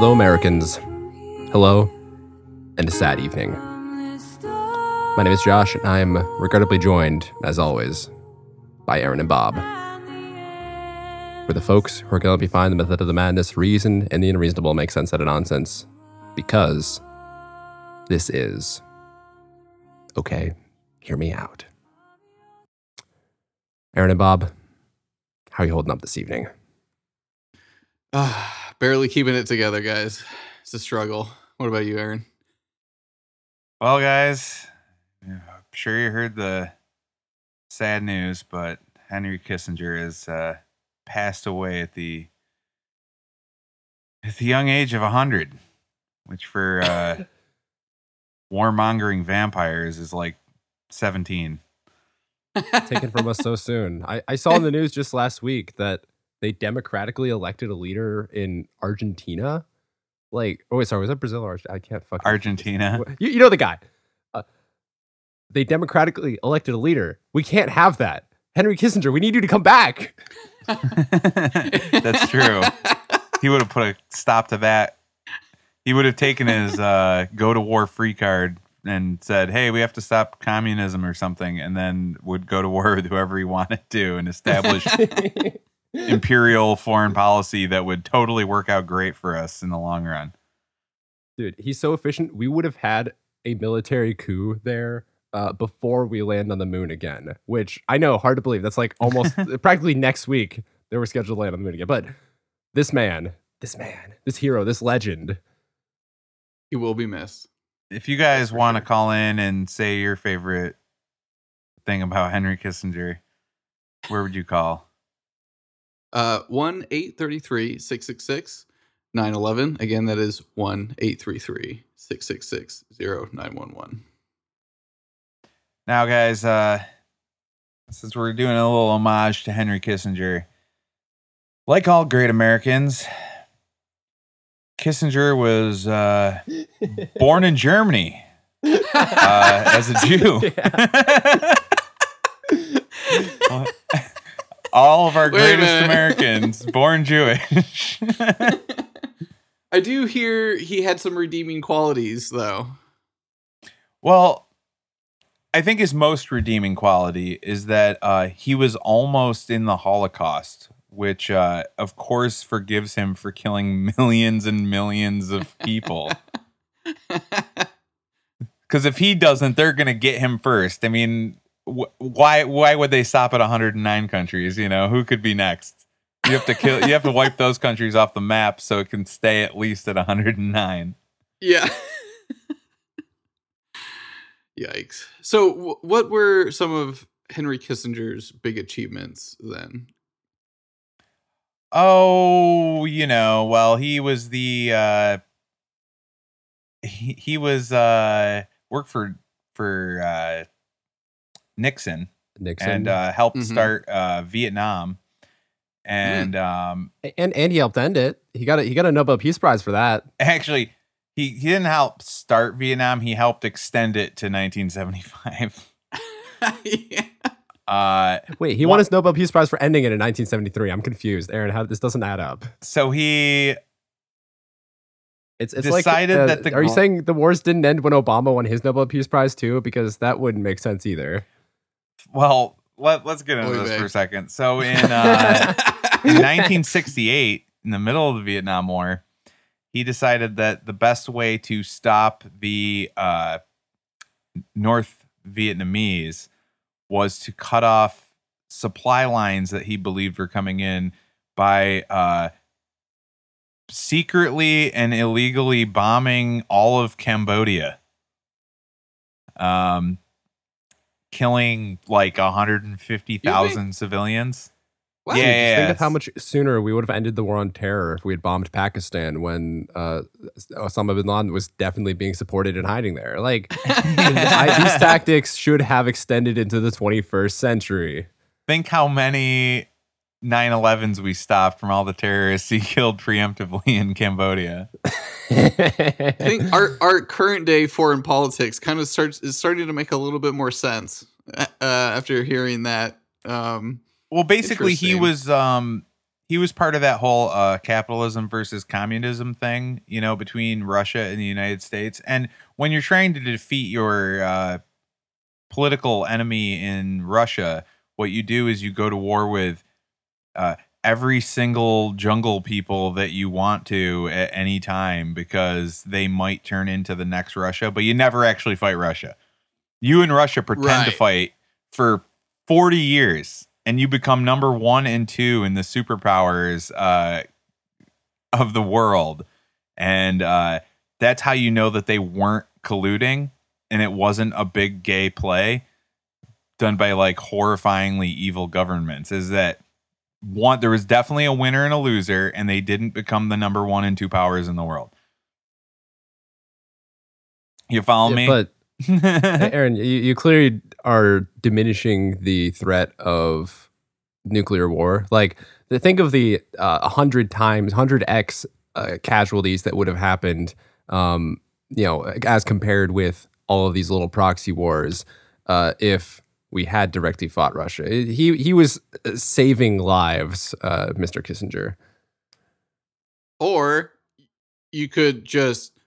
Hello, Americans. Hello, and a sad evening. My name is Josh, and I am regrettably joined, as always, by Aaron and Bob. We're the folks who are going to be finding the method of the madness, reason, and the unreasonable make sense out of nonsense. Because this is. Okay, hear me out. Aaron and Bob, how are you holding up this evening? Ah, barely keeping it together, guys. It's a struggle. What about you, Aaron? Well, guys, I'm sure you heard the sad news, but Henry Kissinger has uh, passed away at the at the young age of hundred, which for uh, warmongering vampires is like seventeen. taken from us so soon. I, I saw in the news just last week that they democratically elected a leader in Argentina. Like, oh wait, sorry, was that Brazil or Argentina? I can't fucking Argentina. You, you know the guy. Uh, they democratically elected a leader. We can't have that. Henry Kissinger, we need you to come back. That's true. He would have put a stop to that. He would have taken his uh, go to war free card and said, "Hey, we have to stop communism or something," and then would go to war with whoever he wanted to and establish imperial foreign policy that would totally work out great for us in the long run. Dude, he's so efficient. We would have had a military coup there uh, before we land on the moon again, which I know, hard to believe. That's like almost practically next week they were scheduled to land on the moon again. But this man, this man, this hero, this legend. he will be missed. If you guys want to call in and say your favorite thing about Henry Kissinger, where would you call? Uh, one eight thirty three six six six nine eleven. Again, that is one eight three three six six six zero nine one one. Now, guys, uh, since we're doing a little homage to Henry Kissinger, like all great Americans, Kissinger was uh, born in Germany uh, as a Jew. all of our Wait greatest. Americans born Jewish. I do hear he had some redeeming qualities, though. Well, I think his most redeeming quality is that uh, he was almost in the Holocaust, which, uh, of course, forgives him for killing millions and millions of people. Because if he doesn't, they're gonna get him first. I mean, wh- why? Why would they stop at 109 countries? You know, who could be next? You have to kill. You have to wipe those countries off the map so it can stay at least at 109. Yeah. Yikes. So, w- what were some of Henry Kissinger's big achievements then? Oh, you know, well, he was the uh he, he was uh worked for for uh Nixon Nixon. and uh helped Mhm. start uh Vietnam. And um and and he helped end it. He got a he got a Nobel Peace Prize for that. actually he he didn't help start Vietnam, he helped extend it to 1975. yeah. Uh Wait, he What? won his Nobel Peace Prize for ending it in 1973. I'm confused, Aaron. How this doesn't add up? so he It's it's Decided like uh, that the are you saying the wars didn't end when Obama won his Nobel Peace Prize too? Because that wouldn't make sense either. Well, let, let's get into Oy this for a second. So in uh in 1968, in the middle of the Vietnam War, he decided that the best way to stop the uh, North Vietnamese was to cut off supply lines that he believed were coming in by uh, secretly and illegally bombing all of Cambodia. Um, killing like 150,000 civilians. What? Yeah, Dude, yeah, just think yeah. of how much sooner we would have ended the war on terror if we had bombed Pakistan when uh, Osama bin Laden was definitely being supported and hiding there. Like I, these tactics should have extended into the 21st century. Think how many 9/11s we stopped from all the terrorists he killed preemptively in Cambodia. I think our our current day foreign politics kind of starts is starting to make a little bit more sense uh, after hearing that. Um, Well, basically, he was um he was part of that whole uh, capitalism versus communism thing, you know, between Russia and the United States. And when you're trying to defeat your uh, political enemy in Russia, what you do is you go to war with uh, every single jungle people that you want to at any time because they might turn into the next Russia, but you never actually fight Russia. You and Russia pretend to fight for 40 years and you become number one and two in the superpowers uh, of the world. And uh, that's how you know that they weren't colluding and it wasn't a big gay play done by like horrifyingly evil governments is that one there was definitely a winner and a loser and they didn't become the number one and two powers in the world you follow me But Aaron, you, you clearly are diminishing the threat of nuclear war. Like, think of the uh, hundred times, hundred x uh, casualties that would have happened, um, you know, as compared with all of these little proxy wars, uh, if we had directly fought Russia. He he was uh, saving lives, uh, Mr. Kissinger. Or you could just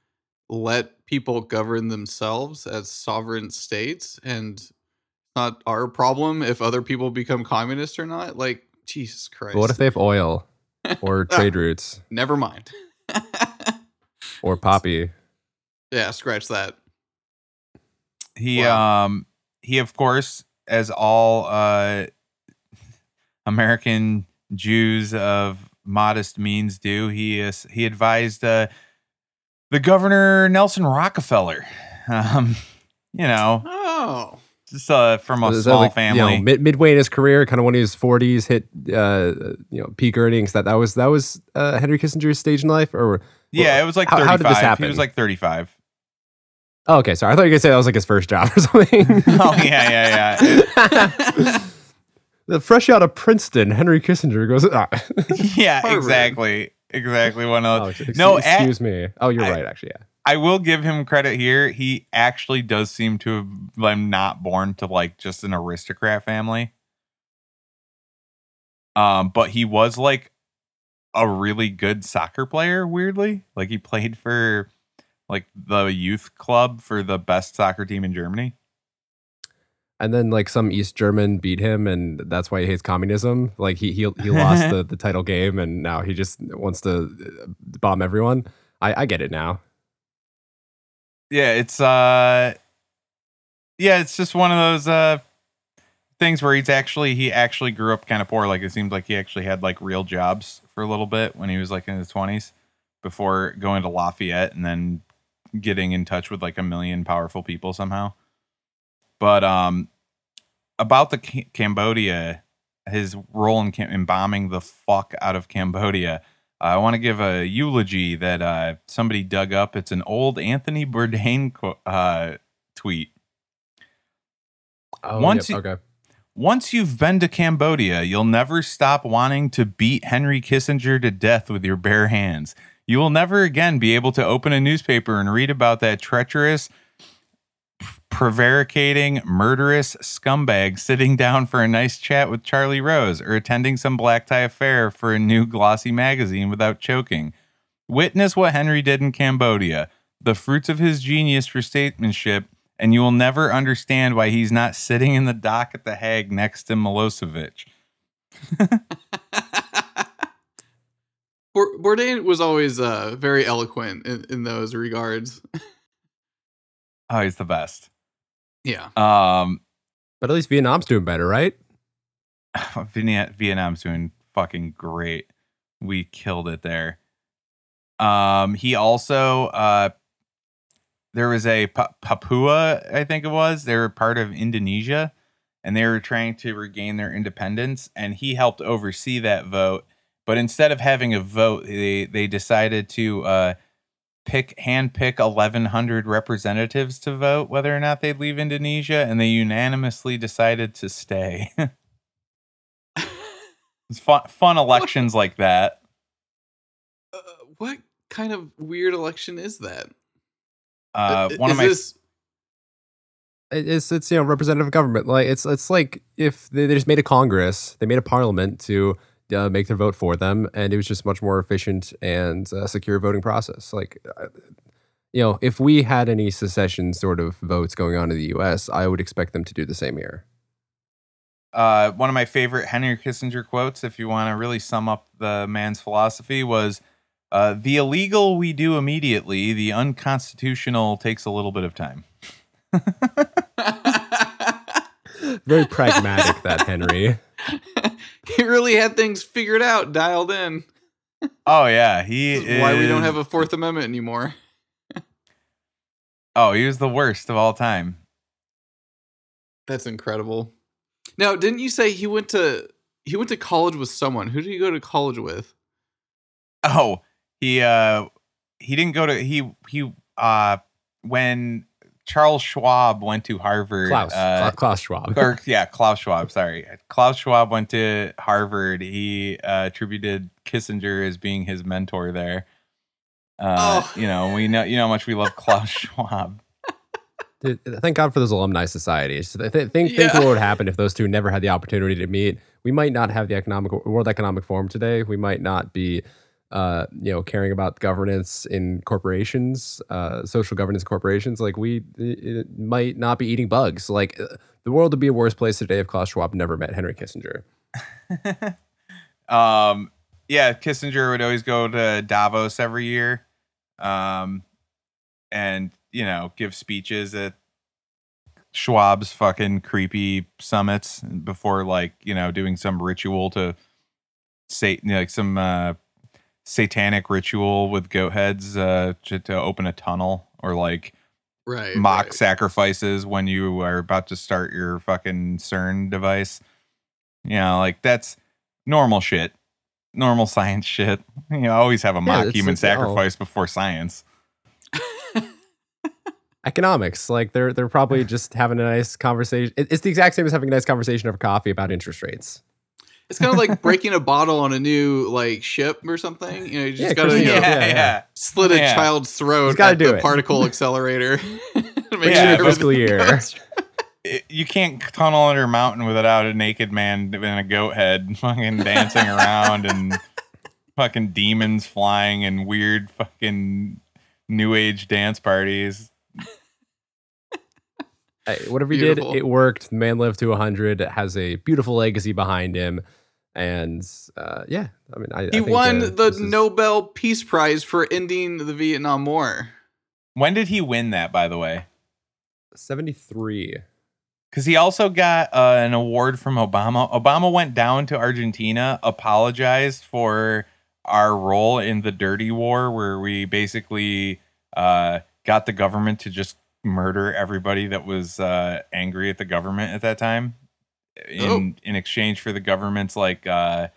let people govern themselves as sovereign states and not our problem if other people become communist or not. Like, Jesus Christ. But what if they have oil or trade routes Never mind. or poppy? yeah, scratch that. he Wow. um he of course as all uh american jews of modest means do he is he advised uh the governor nelson rockefeller um you know Oh. just uh from a Is small like, you family know, mid, midway in his career, kind of when he was forties, hit uh, you know peak earnings. That that was that was uh, Henry Kissinger's stage in life, or yeah it was like how- 35 how did this happen? he was like 35 oh, okay, sorry, I thought you were gonna say that was like his first job or something. oh yeah yeah yeah the fresh out of Princeton, Henry Kissinger goes. Ah. yeah Harvard. exactly exactly one oh, of excuse, no, a- excuse me. Oh, you're I- right, actually. Yeah. I will give him credit here. He actually does seem to have been not born to like just an aristocrat family. Um, but he was like a really good soccer player, weirdly. Like he played for like the youth club for the best soccer team in Germany. And then like some East German beat him, and that's why he hates communism. Like he he he lost the, the title game, and now he just wants to uh, bomb everyone. I, I get it now. Yeah, it's uh yeah, it's just one of those uh things where he's actually he actually grew up kind of poor. Like it seems like he actually had like real jobs for a little bit when he was like in his twenties before going to Lafayette and then getting in touch with like a million powerful people somehow. But um about the Ca- Cambodia, his role in, Cam- in bombing the fuck out of Cambodia. I want to give a eulogy that uh, somebody dug up. It's an old Anthony Bourdain qu- uh, tweet. Oh, Once yep, you- okay. Once you've been to Cambodia, you'll never stop wanting to beat Henry Kissinger to death with your bare hands. You will never again be able to open a newspaper and read about that treacherous, prevaricating, murderous scumbag sitting down for a nice chat with Charlie Rose or attending some black tie affair for a new glossy magazine without choking. Witness what Henry did in Cambodia, the fruits of his genius for statesmanship, and you will never understand why he's not sitting in the dock at The Hague next to Milosevic. Bour- Bourdain was always uh, very eloquent in, in those regards. Oh, he's the best. Yeah. Um, But at least Vietnam's doing better, right? Vietnam's doing fucking great. We killed it there. Um, he also uh, there was a Pa- Papua, I think it was. They were part of Indonesia, and they were trying to regain their independence. And he helped oversee that vote. But instead of having a vote, they they decided to uh, pick hand pick 1,100 representatives to vote whether or not they'd leave Indonesia, and they unanimously decided to stay. It's fun, fun elections like that. Uh, what kind of weird election is that? Uh, I- one of my this It's it's you know representative government. Like it's it's like if they, they just made a Congress, they made a Parliament to uh, make their vote for them, and it was just much more efficient and uh, secure voting process. Like, uh, you know, if we had any secession sort of votes going on in the U.S., I would expect them to do the same here. Uh, one of my favorite Henry Kissinger quotes, if you want to really sum up the man's philosophy, was uh, The illegal we do immediately, the unconstitutional takes a little bit of time. Very pragmatic, that Henry. he really had things figured out, dialed in. Oh, yeah. He This is why we don't have a Fourth Amendment anymore. Oh, he was the worst of all time. That's incredible. Now, didn't you say he went to he went to college with someone? Who did he go to college with? Oh, he uh he didn't go to he he uh when Charles Schwab went to Harvard Klaus, uh, Klaus Schwab. or yeah, Klaus Schwab. Sorry, Klaus Schwab went to Harvard. He uh, attributed Kissinger as being his mentor there. Uh, Oh. You know, we know you know how much we love Klaus Schwab. Dude, thank God for those alumni societies. Th- th- think, think Yeah. what would happen if those two never had the opportunity to meet. We might not have the economic World Economic Forum today. We might not be, uh, you know, caring about governance in corporations, uh, social governance corporations. Like we might not be eating bugs. Like uh, the world would be a worse place today if Klaus Schwab never met Henry Kissinger. um, yeah, Kissinger would always go to Davos every year, um, and you know give speeches at Schwab's fucking creepy summits before like you know doing some ritual to say like some uh, satanic ritual with goat heads uh, to, to open a tunnel or like Right. mock right. sacrifices when you are about to start your fucking CERN device. You know, like that's normal shit, normal science shit. You know, always have a mock it's- human it's- oh. sacrifice before science. Economics, like they're they're probably just having a nice conversation. It's the exact same as having a nice conversation over coffee about interest rates. It's kind of like breaking a bottle on a new like ship or something. You know, you just Yeah, gotta Chris, you know, yeah, yeah. slit a Yeah. child's throat He's gotta at do the it. particle accelerator. make Yeah, sure fiscal year. goes- It- you can't tunnel under a mountain without a naked man in a goat head fucking dancing around and fucking demons flying and weird fucking new age dance parties. Hey, whatever he Beautiful. did, it worked. The man lived to 100. Has a beautiful legacy behind him. And uh, yeah, I mean, I, I He think, won the is- Nobel Peace Prize for ending the Vietnam War. When did he win that, by the way? 73. Because he also got uh, an award from Obama. Obama went down to Argentina, apologized for our role in the dirty war, where we basically uh, got the government to just murder everybody that was uh, angry at the government at that time, in Oh. in exchange for the government's like uh,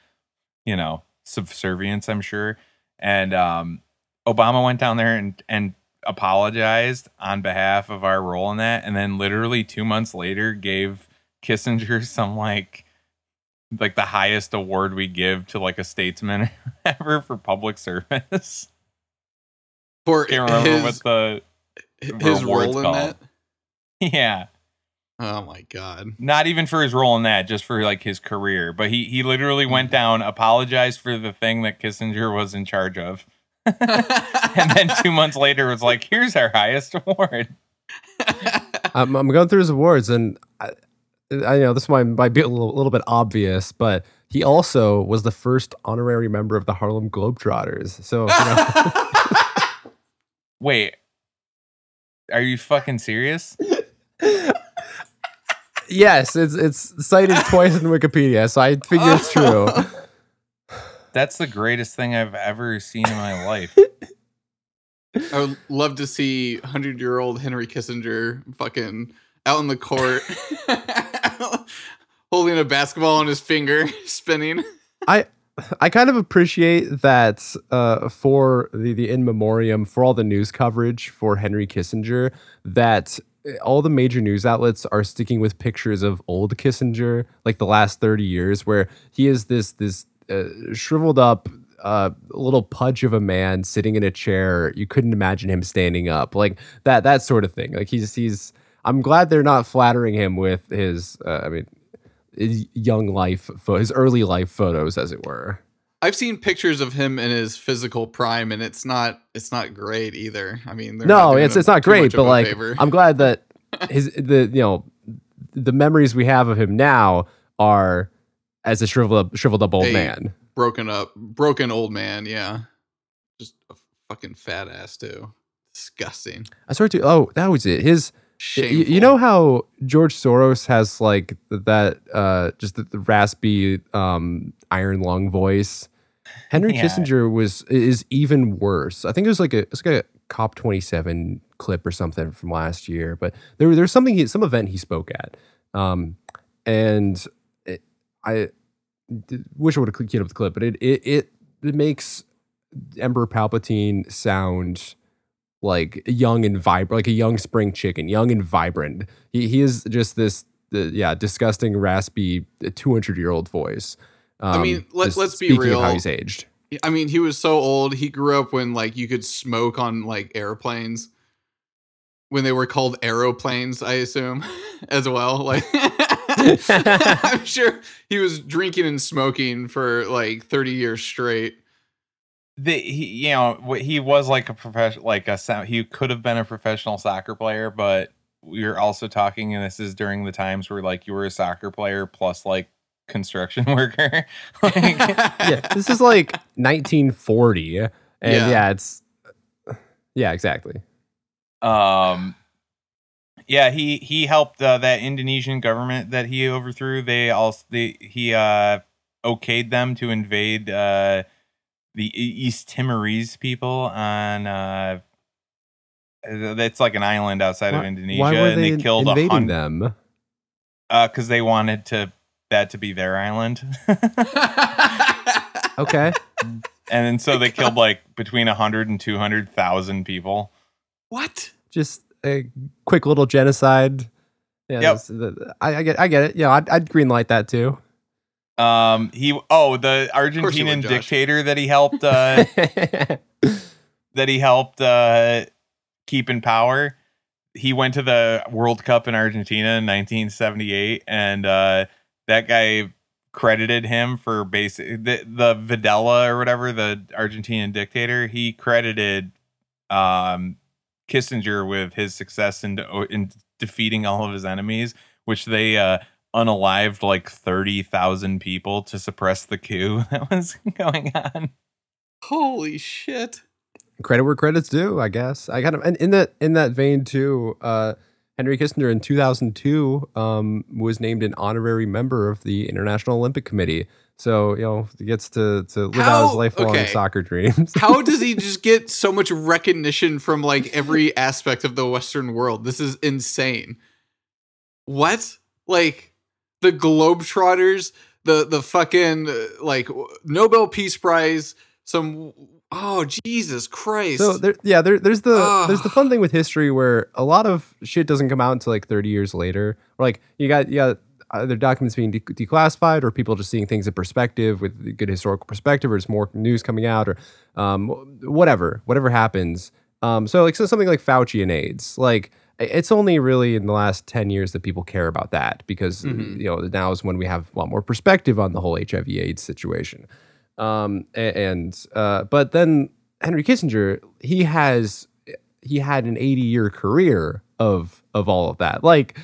you know subservience. I'm sure, and um, Obama went down there and and apologized on behalf of our role in that, and then literally two months later gave Kissinger some like like the highest award we give to like a statesman ever for public service. For Can't remember his, what the his role in called. that. yeah. Oh my god. Not even for his role in that, just for like his career. But he he literally hmm. went down, apologized for the thing that Kissinger was in charge of, and then two months later was like, "Here's our highest award." I'm, I'm going through his awards, and I, I know this might, might be a little, little bit obvious, but he also was the first honorary member of the Harlem Globetrotters. So, you know, Wait, are you fucking serious? Yes, it's it's cited twice in Wikipedia, so I figure it's true. That's the greatest thing I've ever seen in my life. I would love to see hundred year old Henry Kissinger fucking out in the court holding a basketball on his finger, spinning. I I kind of appreciate that uh, for the, the in memoriam for all the news coverage for Henry Kissinger that all the major news outlets are sticking with pictures of old Kissinger, like the last thirty years, where he is this this uh, shriveled up uh, little pudge of a man sitting in a chair. You couldn't imagine him standing up, like that that sort of thing. Like he's he's. I'm glad they're not flattering him with his. Uh, I mean, his young life, his early life photos, as it were. I've seen pictures of him in his physical prime, and it's not it's not great either. I mean, No, it's it's not great, but like favor. I'm glad that his the you know the memories we have of him now are as a shriveled up shriveled up old Hey. man. broken up, broken old man. Yeah, just a fucking fat ass too. Disgusting. I started to oh that was it. His Shameful. you know how George Soros has like that uh just the, the raspy um iron lung voice. Henry Yeah. Kissinger was is even worse. I think it was like a it's like a COP twenty seven clip or something from last year, but there there's something he, some event he spoke at, um, and it, I d- wish I would have queued up the clip, but it it it, it makes Emperor Palpatine sound like young and vibrant, like a young spring chicken, young and vibrant. He he is just this the, yeah disgusting raspy two hundred year old voice. Um, mean, let let's be of how real. he's aged. I mean, he was so old. He grew up when like you could smoke on like airplanes when they were called aeroplanes. I assume as well. Like, I'm sure he was drinking and smoking for like 30 years straight. The he, you know he was like a professional like a sou- he could have been a professional soccer player but we're also talking and this is during the times where like you were a soccer player plus like construction worker like yeah, this is like 1940, and Yeah. yeah, it's yeah, exactly. um yeah he he helped uh, that indonesian government that he overthrew they also they he uh okayed them to invade uh the east timorese people on uh that's like an island outside of indonesia Why were and they, killed a invading hundred them? uh because they wanted to that to be their island Okay, and then so they killed like between 100 and 200,000 people what? just a quick little genocide. Yeah, Yep. the- I, I get, I get it. Yeah, I'd, I'd green light that too. Um he oh the you would, argentinian dictator that he helped uh that he helped uh, keep in power. He went to the World Cup in Argentina in 1978, and uh, that guy credited him for basic the, the Videla or whatever the Argentinian dictator. He credited um, Kissinger with his success in in defeating all of his enemies, which they uh, unalived like 30,000 people to suppress the coup that was going on. Holy shit. Credit where credit's due, I guess. I kind of and in that in that vein too. Uh, Henry Kissinger in 2002 um, was named an honorary member of the International Olympic Committee. So you know he gets to to live out his lifelong okay. soccer dreams. How does he just get so much recognition from like every aspect of the Western world? This is insane. What? Like the Globetrotters, the the fucking uh, like Nobel Peace Prize, some oh Jesus Christ. So there, yeah, there, there's the there's the fun thing with history where a lot of shit doesn't come out until like 30 years later. Or like you got you got either documents being de- declassified or people just seeing things in perspective with good historical perspective, or just more news coming out, or um, whatever, whatever happens. Um, so like so something like Fauci and AIDS, like it's only really in the last 10 years that people care about that because Mhm. you know now is when we have a lot more perspective on the whole HIV AIDS situation. Um, and uh, but then Henry Kissinger, he has he had an 80 year career of of all of that. Like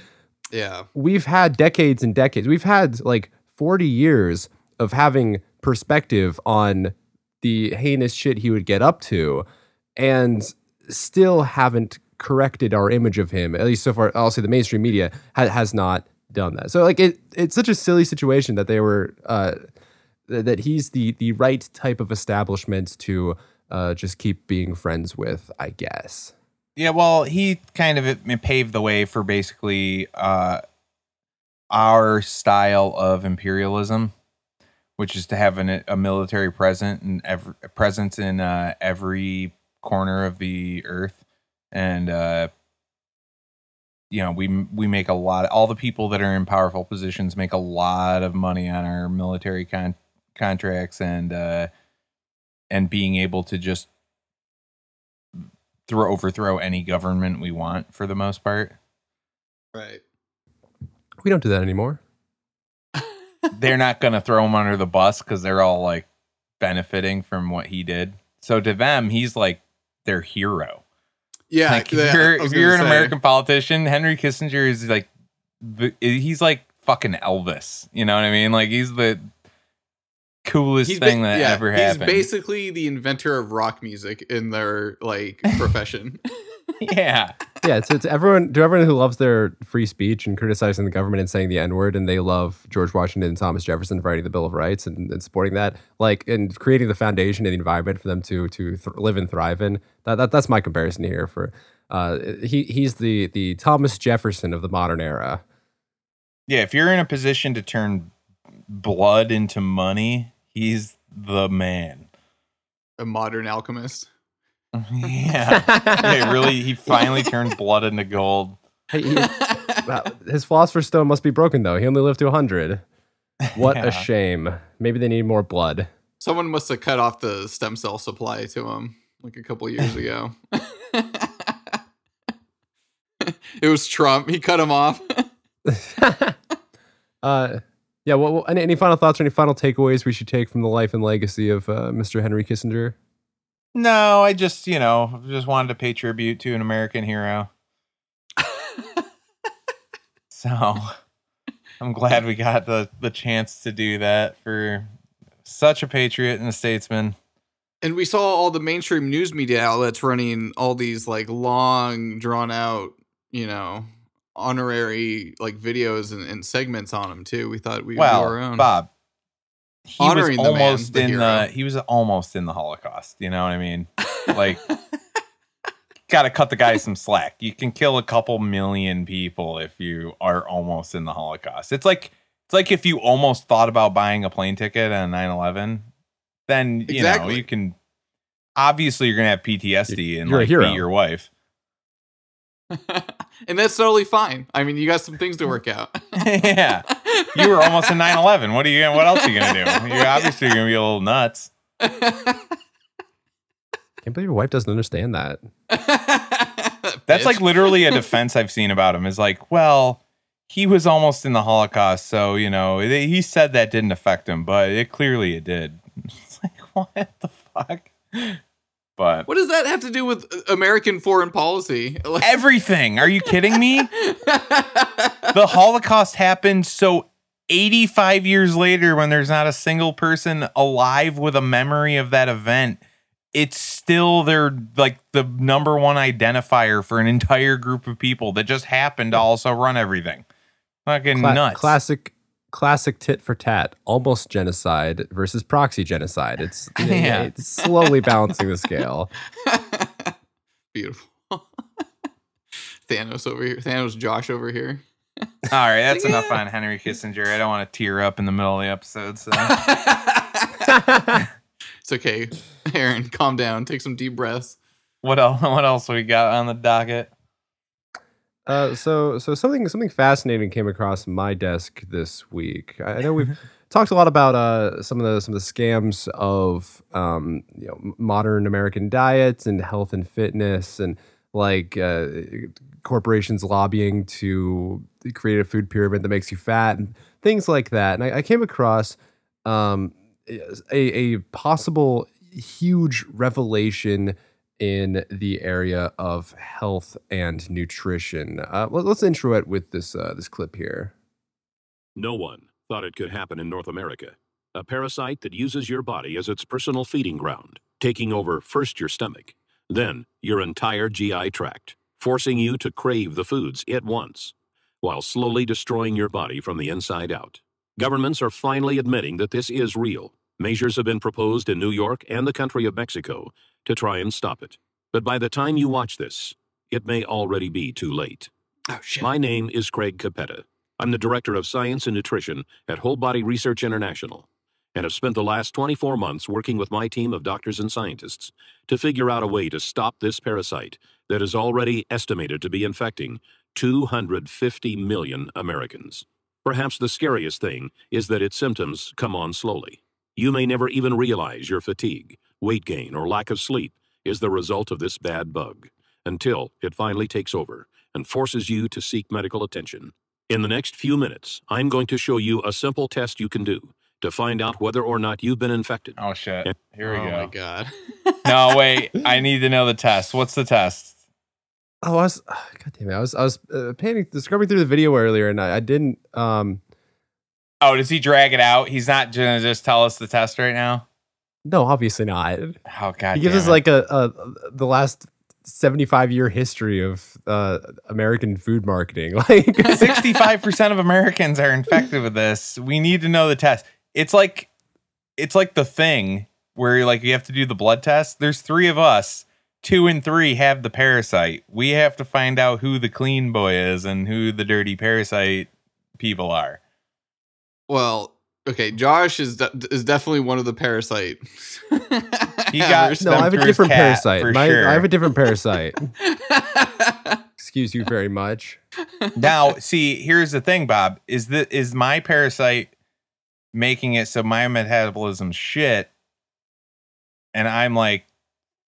yeah. we've had decades and decades. We've had like 40 years of having perspective on the heinous shit he would get up to and still haven't corrected our image of him. At least so far, I'll say the mainstream media ha- has not done that. So like it it's such a silly situation that they were uh th- that he's the the right type of establishment to uh just keep being friends with, I guess. Yeah, well, he kind of paved the way for basically uh, our style of imperialism, which is to have an, a military present and every, presence in uh, every corner of the earth, and uh, you know we we make a lot. of, All the people that are in powerful positions make a lot of money on our military con- contracts and uh, and being able to just throw overthrow any government we want for the most part. Right. We don't do that anymore. they're not going to throw him under the bus because they're all like benefiting from what he did. So to them, he's like their hero. Yeah, like yeah, if you're if you're an say. American politician, Henry Kissinger is like he's like fucking Elvis. You know what I mean? Like he's the coolest He's ba- thing that yeah, ever happened. he's basically the inventor of rock music in their like profession. yeah. yeah, it's, it's everyone to everyone who loves their free speech and criticizing the government and saying the N word, and they love George Washington and Thomas Jefferson writing the Bill of Rights and, and supporting that, like and creating the foundation and the environment for them to to th- live and thrive in. That, that that's my comparison here. For uh, he he's the the Thomas Jefferson of the modern era. Yeah, if you're in a position to turn blood into money, he's the man. a modern alchemist. yeah. yeah, really he finally turned blood into gold. Hey, he- wow, his philosopher's stone must be broken though. He only lived to hundred. What Yeah. a shame. Maybe they need more blood. Someone must have cut off the stem cell supply to him like a couple years ago. it was Trump. He cut him off. uh, yeah. Well, well, any, any final thoughts or any final takeaways we should take from the life and legacy of uh, Mr. Henry Kissinger? No, I just, you know, just wanted to pay tribute to an American hero. So I'm glad we got the, the chance to do that for such a patriot and a statesman. And we saw all the mainstream news media outlets running all these like long drawn out you know honorary like videos and, and segments on them too we thought we do our own Bob, he Honoring was the man, almost the in hero. the he was almost in the Holocaust. You know what I mean? Like, got to cut the guy some slack. You can kill a couple million people if you are almost in the Holocaust. It's like it's like if you almost thought about buying a plane ticket on 9/11, then you know you can. Obviously, you're gonna have PTSD and You're like beat your wife. and that's totally fine i mean you got some things to work out yeah, you were almost in 9/11. What are you? What else are you gonna do? You're obviously gonna be a little nuts. Can't believe your wife doesn't understand that. That's like literally a defense I've seen about him is like, well, he was almost in the Holocaust, so you know he said that didn't affect him, but it clearly it did. It's like what the fuck? But what does that have to do with uh, american foreign policy like everything. Are you kidding me? The Holocaust happened so 85 years later when there's not a single person alive with a memory of that event. It's still their like the number one identifier for an entire group of people that just happened to also run everything. Fucking Cla- nuts. Classic, classic tit for tat. Almost genocide versus proxy genocide. It's, Yeah. it's slowly balancing the scale. beautiful thanos over here thanos josh over here All right, that's enough on Henry Kissinger. I don't want to tear up in the middle of the episode. So it's okay aaron calm down take some deep breaths what else? What else we got on the docket? Uh, so so something something fascinating came across my desk this week. I know we've talked a lot about uh, some of the some of the scams of um, you know modern American diets and health and fitness and like uh, corporations lobbying to create a food pyramid that makes you fat and things like that. And I, I came across um, a, a possible huge revelation in the area of health and nutrition. Uh, let, us intro it with this uh, this clip here. No one thought it could happen in North America. A parasite that uses your body as its personal feeding ground, taking over first your stomach, then your entire GI tract, forcing you to crave the foods it wants, while slowly destroying your body from the inside out. Governments are finally admitting that this is real. Measures have been proposed in New York and the country of Mexico to try and stop it. But by the time you watch this, it may already be too late. oh shit My name is Craig Capetta. I'm the Director of Science and Nutrition at Whole Body Research International, and have spent the last 24 months working with my team of doctors and scientists to figure out a way to stop this parasite that is already estimated to be infecting 250 million Americans. Perhaps the scariest thing is that its symptoms come on slowly. You may never even realize your fatigue, weight gain, or lack of sleep is the result of this bad bug until it finally takes over and forces you to seek medical attention. In the next few minutes, I'm going to show you a simple test you can do to find out whether or not you've been infected. Oh shit. Here we oh go. Oh my god. No, wait. I need to know the test. What's the test? Oh, I was. God damn it! I was. I was uh, painting, scrubbing through the video earlier, and I, I didn't. Um, Oh, does he drag it out? He's not gonna just tell us the test right now. no, obviously not. Oh god. he gives us it. like a, a the last seventy-five year history of uh, American food marketing. Like, 65% of Americans are infected with this. We need to know the test. It's like it's like the thing where like you have to do the blood test. There's 3 of us. 2 and 3 have the parasite. We have to find out who the clean boy is and who the dirty parasite people are. Well, okay, Josh is de- is definitely one of the parasite. He got- no, I have a different parasite. My, sure. I have a different parasite. Excuse you very much. Now, see, here's the thing, Bob. Is that is my parasite making it so my metabolism's shit and I'm like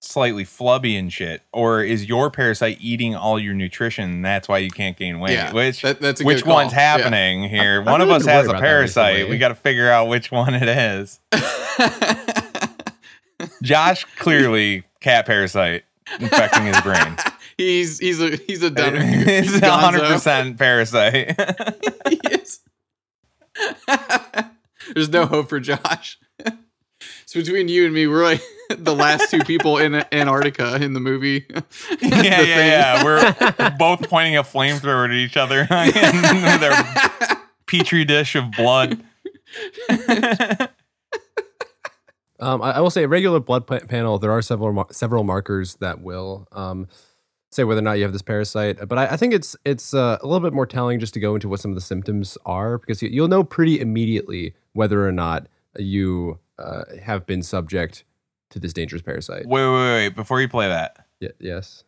slightly flubby and shit? Or is your parasite eating all your nutrition and that's why you can't gain weight? yeah, which that- that's a which good one's happening here? I One of us has a parasite. We got to figure out which one it is. Josh clearly cat parasite infecting his brain. he's he's a he's a downer. He's a hundred percent parasite. He is. There's no hope for Josh. It's between you and me. We're like the last two people in Antarctica in the movie. yeah, The yeah, thing. yeah. We're both pointing a flamethrower at each other with our petri dish of blood. Um, I, I will say, a regular blood pa- panel, there are several mar- several markers that will um, say whether or not you have this parasite. But I, I think it's it's uh, a little bit more telling just to go into what some of the symptoms are because you, you'll know pretty immediately whether or not you uh, have been subject to this dangerous parasite. wait, wait, wait. Before you play that, Y- yes.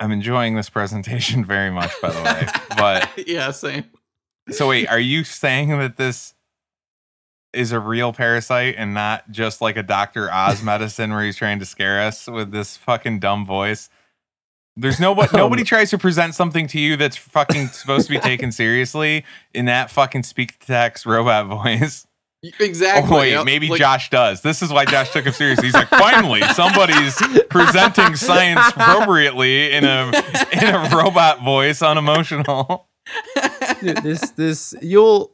I'm enjoying this presentation very much, by the way. But yeah, same. so wait, are you saying that this is a real parasite and not just like a Dr. Oz medicine where he's trying to scare us with this fucking dumb voice? There's nobody Um, nobody tries to present something to you that's fucking supposed to be taken seriously in that fucking speak to text robot voice. Exactly. Oh wait, Yep. maybe Like, Josh does. This is why Josh took him seriously. He's like, finally, somebody's presenting science appropriately in a in a robot voice, unemotional. Dude, this this you'll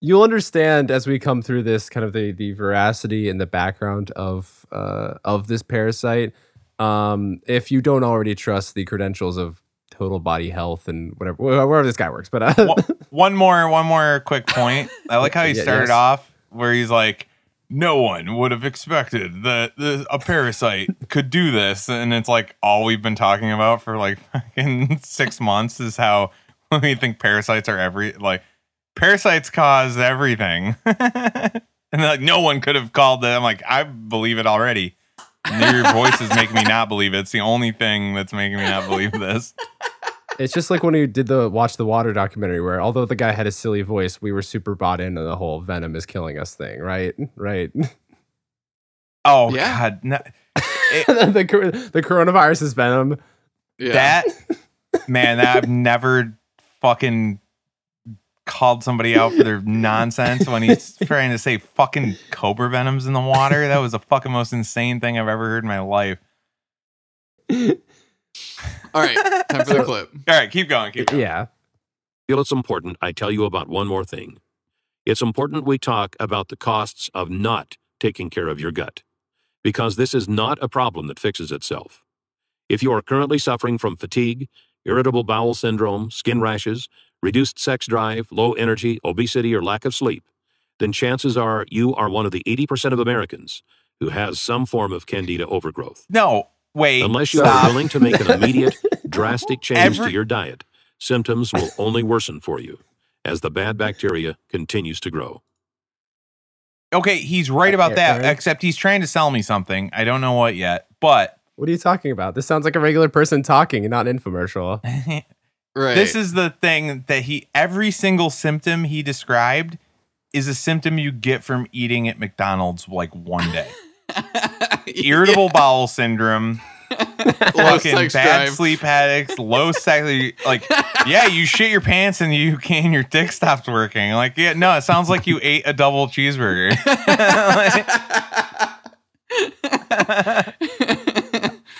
you'll understand as we come through this kind of the the veracity and the background of uh of this parasite um if you don't already trust the credentials of total body health and whatever wherever this guy works but uh, One- one more, one more quick point. I like how he Yeah, started yes. off where he's like, "No one would have expected that the, a parasite could do this," and it's like all we've been talking about for like fucking six months is how we think parasites are every like parasites cause everything, and like no one could have called it. I'm like, I believe it already. And Your voices make me not believe it. It's the only thing that's making me not believe this. it's just like when we did the watch the water documentary where although the guy had a silly voice we were super bought into the whole venom is killing us thing right right Oh Yeah. God, no. the, cor- the coronavirus is venom Yeah. that man that i've never fucking called somebody out for their nonsense when he's trying to say fucking cobra venoms in the water that was the fucking most insane thing i've ever heard in my life All right. Time for the clip. all right keep going keep going yeah feel it's important I tell you about one more thing. It's important we talk about the costs of not taking care of your gut, because this is not a problem that fixes itself. If you are currently suffering from fatigue, irritable bowel syndrome, skin rashes, reduced sex drive, low energy, obesity, or lack of sleep, then chances are you are one of the 80% of Americans who has some form of candida overgrowth. no wait Unless you stop. are willing to make an immediate, drastic change Every- to your diet, symptoms will only worsen for you as the bad bacteria continues to grow. okay he's right about that Aaron? except he's trying to sell me something i don't know what yet but what are you talking about this sounds like a regular person talking and not an infomercial Right. This is the thing that he every single symptom he described is a symptom you get from eating at McDonald's like one day. Irritable bowel syndrome, fucking bad drive. sleep addicts, low sex. Like, yeah, you shit your pants and you can your dick stopped working. Like, yeah, no, it sounds like you ate a double cheeseburger.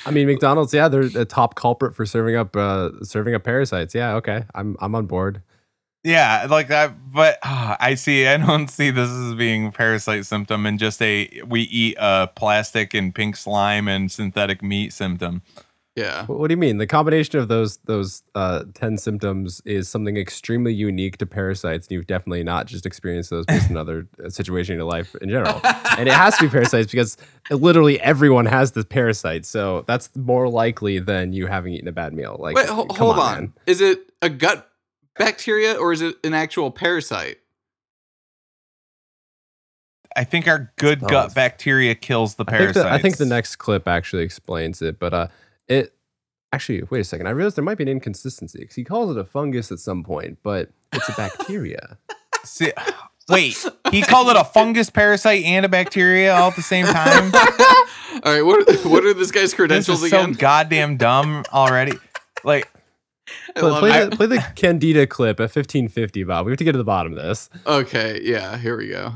I mean, McDonald's, yeah, they're a top culprit for serving up uh, serving up parasites. Yeah, okay, I'm I'm on board. yeah, like that. But ah, I see. I don't see this as being parasite symptom and just a we eat uh, plastic and pink slime and synthetic meat symptom. Yeah. What, what do you mean? The combination of those those uh, ten symptoms is something extremely unique to parasites, and you've definitely not just experienced those based on another uh, situation in your life in general. and it has to be parasites because literally everyone has this parasite, so that's more likely than you having eaten a bad meal. Like, Wait, ho- hold on. man. Is it a gut bacteria or is it an actual parasite? I think our good Oh, gut bacteria kills the I think, parasites. the, I think the next clip actually explains it, but uh, it actually wait a second. I realized there might be an inconsistency because he calls it a fungus at some point, but it's a bacteria. See- wait, he called it a fungus, parasite, and a bacteria all at the same time. All right, what what are this guy's this credentials is so again? goddamn dumb already. Like, I Play, play the, play the Candida clip at 1550, Bob. We have to get to the bottom of this. Okay, yeah, here we go.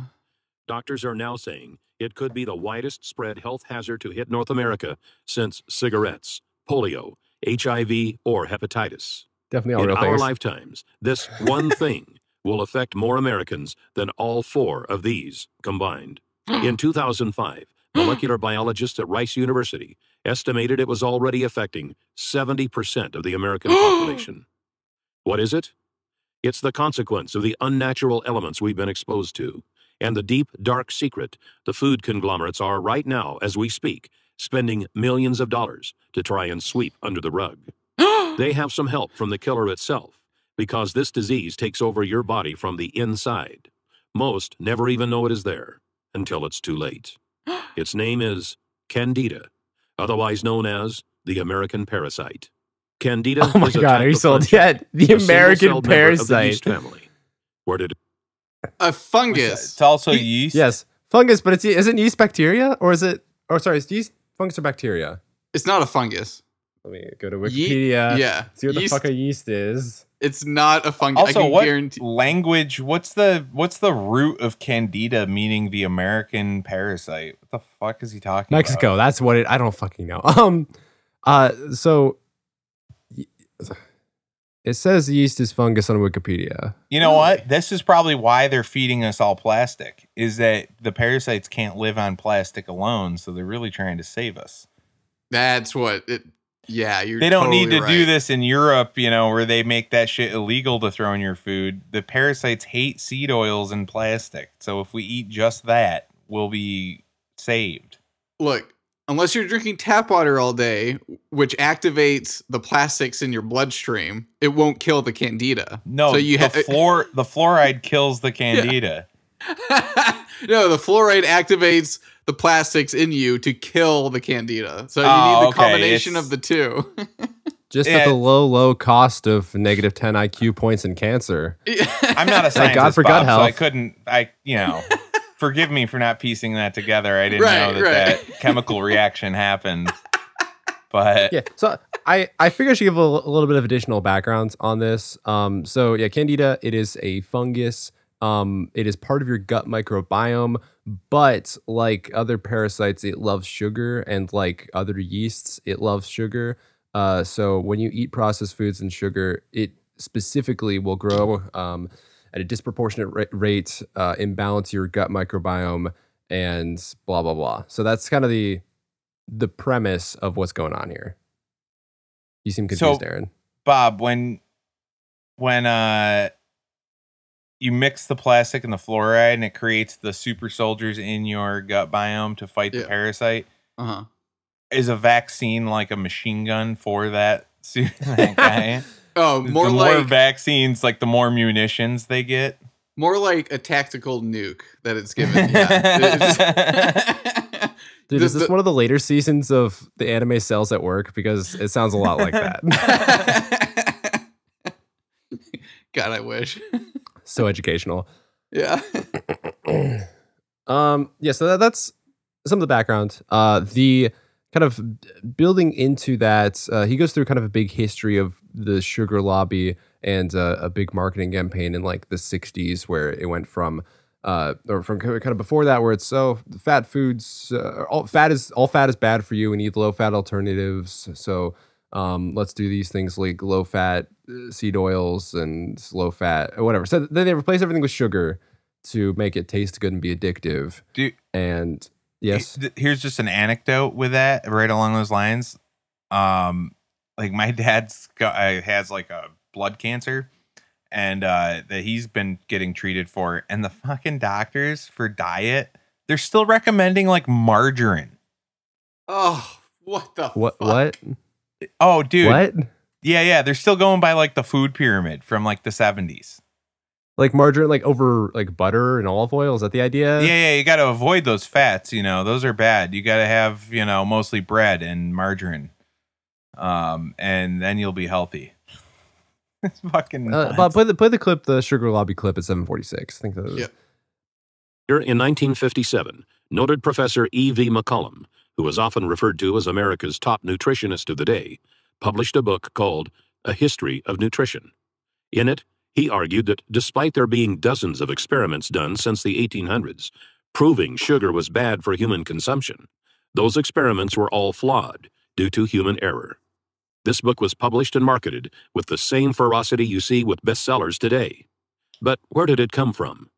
Doctors are now saying it could be the widest spread health hazard to hit North America since cigarettes, polio, HIV, or hepatitis. Definitely all In our things. lifetimes, this one thing will affect more Americans than all four of these combined. In 2005, molecular biologists at Rice University estimated it was already affecting 70% of the American population. What is it? It's the consequence of the unnatural elements we've been exposed to, and the deep, dark secret the food conglomerates are right now, as we speak, spending millions of dollars to try and sweep under the rug. They have some help from the killer itself, because this disease takes over your body from the inside. Most never even know it is there until it's too late. Its name is Candida, otherwise known as the American parasite. Candida Oh my is a god, are you fungi, yet? The American the parasite. yeast family. Where did A fungus. it's also Ye- yeast. Yes, fungus, but it's isn't yeast bacteria or is it? Or sorry, is yeast fungus or bacteria? It's not a fungus. Let me go to Ye- Wikipedia. yeah. See what the fuck a yeast is. It's not a fungus. I Also, can what guarantee. language? What's the what's the root of candida meaning the American parasite? What the fuck is he talking Mexico. about? That's what it. I don't fucking know. Um, uh, so y- it says yeast is fungus on Wikipedia. You know what? This is probably why they're feeding us all plastic. Is that the parasites can't live on plastic alone, so they're really trying to save us. That's what it. Yeah, you're. They don't need to totally do this in Europe, you know, where they make that shit illegal to throw in your food. The parasites hate seed oils and plastic. So if we eat just that, we'll be saved. Look, unless you're drinking tap water all day, which activates the plastics in your bloodstream, it won't kill the candida. No, so you the ha- uh, floor the fluoride kills the candida. no, the fluoride activates the plastics in you to kill the candida. So you Oh, need the okay, combination it's- of the two. Just Yeah. at the low, low cost of negative 10 IQ points in cancer. I'm not a scientist, Thank God for Bob, gut so I couldn't. I you know, forgive me for not piecing that together. I didn't Right, know that right. that chemical reaction happened. But Yeah. So I, I figure I should give a, l- a little bit of additional background on this. Um, so yeah, Candida, it is a fungus. Um, it is part of your gut microbiome, but like other parasites, it loves sugar, and like other yeasts, it loves sugar. Uh, so when you eat processed foods and sugar, it specifically will grow um, at a disproportionate ra- rate, uh, imbalance your gut microbiome, and blah blah blah. So that's kind of the the premise of what's going on here. You seem So- confused, Aaron. Bob, when when uh you mix the plastic and the fluoride and it creates the super soldiers in your gut biome to fight the Yeah. parasite, uh huh. is a vaccine like a machine gun for that, su- that guy? Oh, more the like more vaccines, like the more munitions they get. more like a tactical nuke that it's given. Yeah. It's- Dude, The- is this the- one of the later seasons of the anime Cells at Work? Because it sounds a lot like that. God, I wish. so educational. yeah. um, yeah, so that, that's some of the background. Uh, the kind of building into that, uh, he goes through kind of a big history of the sugar lobby and uh, a big marketing campaign in like the 60s where it went from uh, or from kind of before that where it's so fat foods uh, all fat is all fat is bad for you. And eat low fat alternatives. So um, let's do these things like low fat uh, seed oils and low fat or whatever. So then they replace everything with sugar to make it taste good and be addictive. Dude, and yes Here's just an anecdote with that, right along those lines. Um, like my dad's got uh, has like a blood cancer, and uh, that he's been getting treated for, and the fucking doctors for diet, they're still recommending like margarine. Oh, what the what fuck? what Oh, dude, what yeah, yeah, they're still going by like the food pyramid from like the 70s. Like margarine like over like butter and olive oil is that the idea yeah, yeah, you got to avoid those fats. You know, those are bad. You got to have you know mostly bread and margarine, um, and then you'll be healthy. it's fucking. uh, nuts. Bob, play the play the clip the sugar lobby clip at 746 i think that Yep. Here in 1957, noted Professor E.V. McCollum, who is often referred to as America's top nutritionist of the day, published a book called A History of Nutrition. In it, he argued that despite there being dozens of experiments done since the 1800s proving sugar was bad for human consumption, those experiments were all flawed due to human error. This book was published and marketed with the same ferocity you see with bestsellers today. But where did it come from?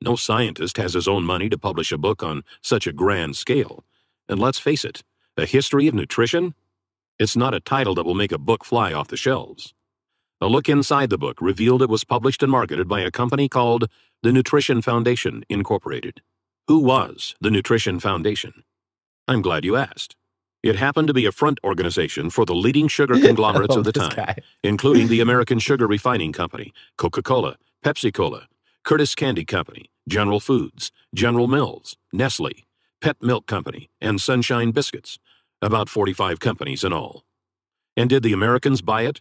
No scientist has his own money to publish a book on such a grand scale. And let's face it, a history of nutrition? It's not a title that will make a book fly off the shelves. A look inside the book revealed it was published and marketed by a company called the Nutrition Foundation, Incorporated. Who was the Nutrition Foundation? I'm glad you asked. It happened to be a front organization for the leading sugar oh, conglomerates of the time guy. including the American Sugar Refining Company, Coca Cola, Pepsi Cola, Curtiss Candy Company, General Foods, General Mills, Nestle, Pet Milk Company, and Sunshine Biscuits. About 45 companies in all. And did the Americans buy it?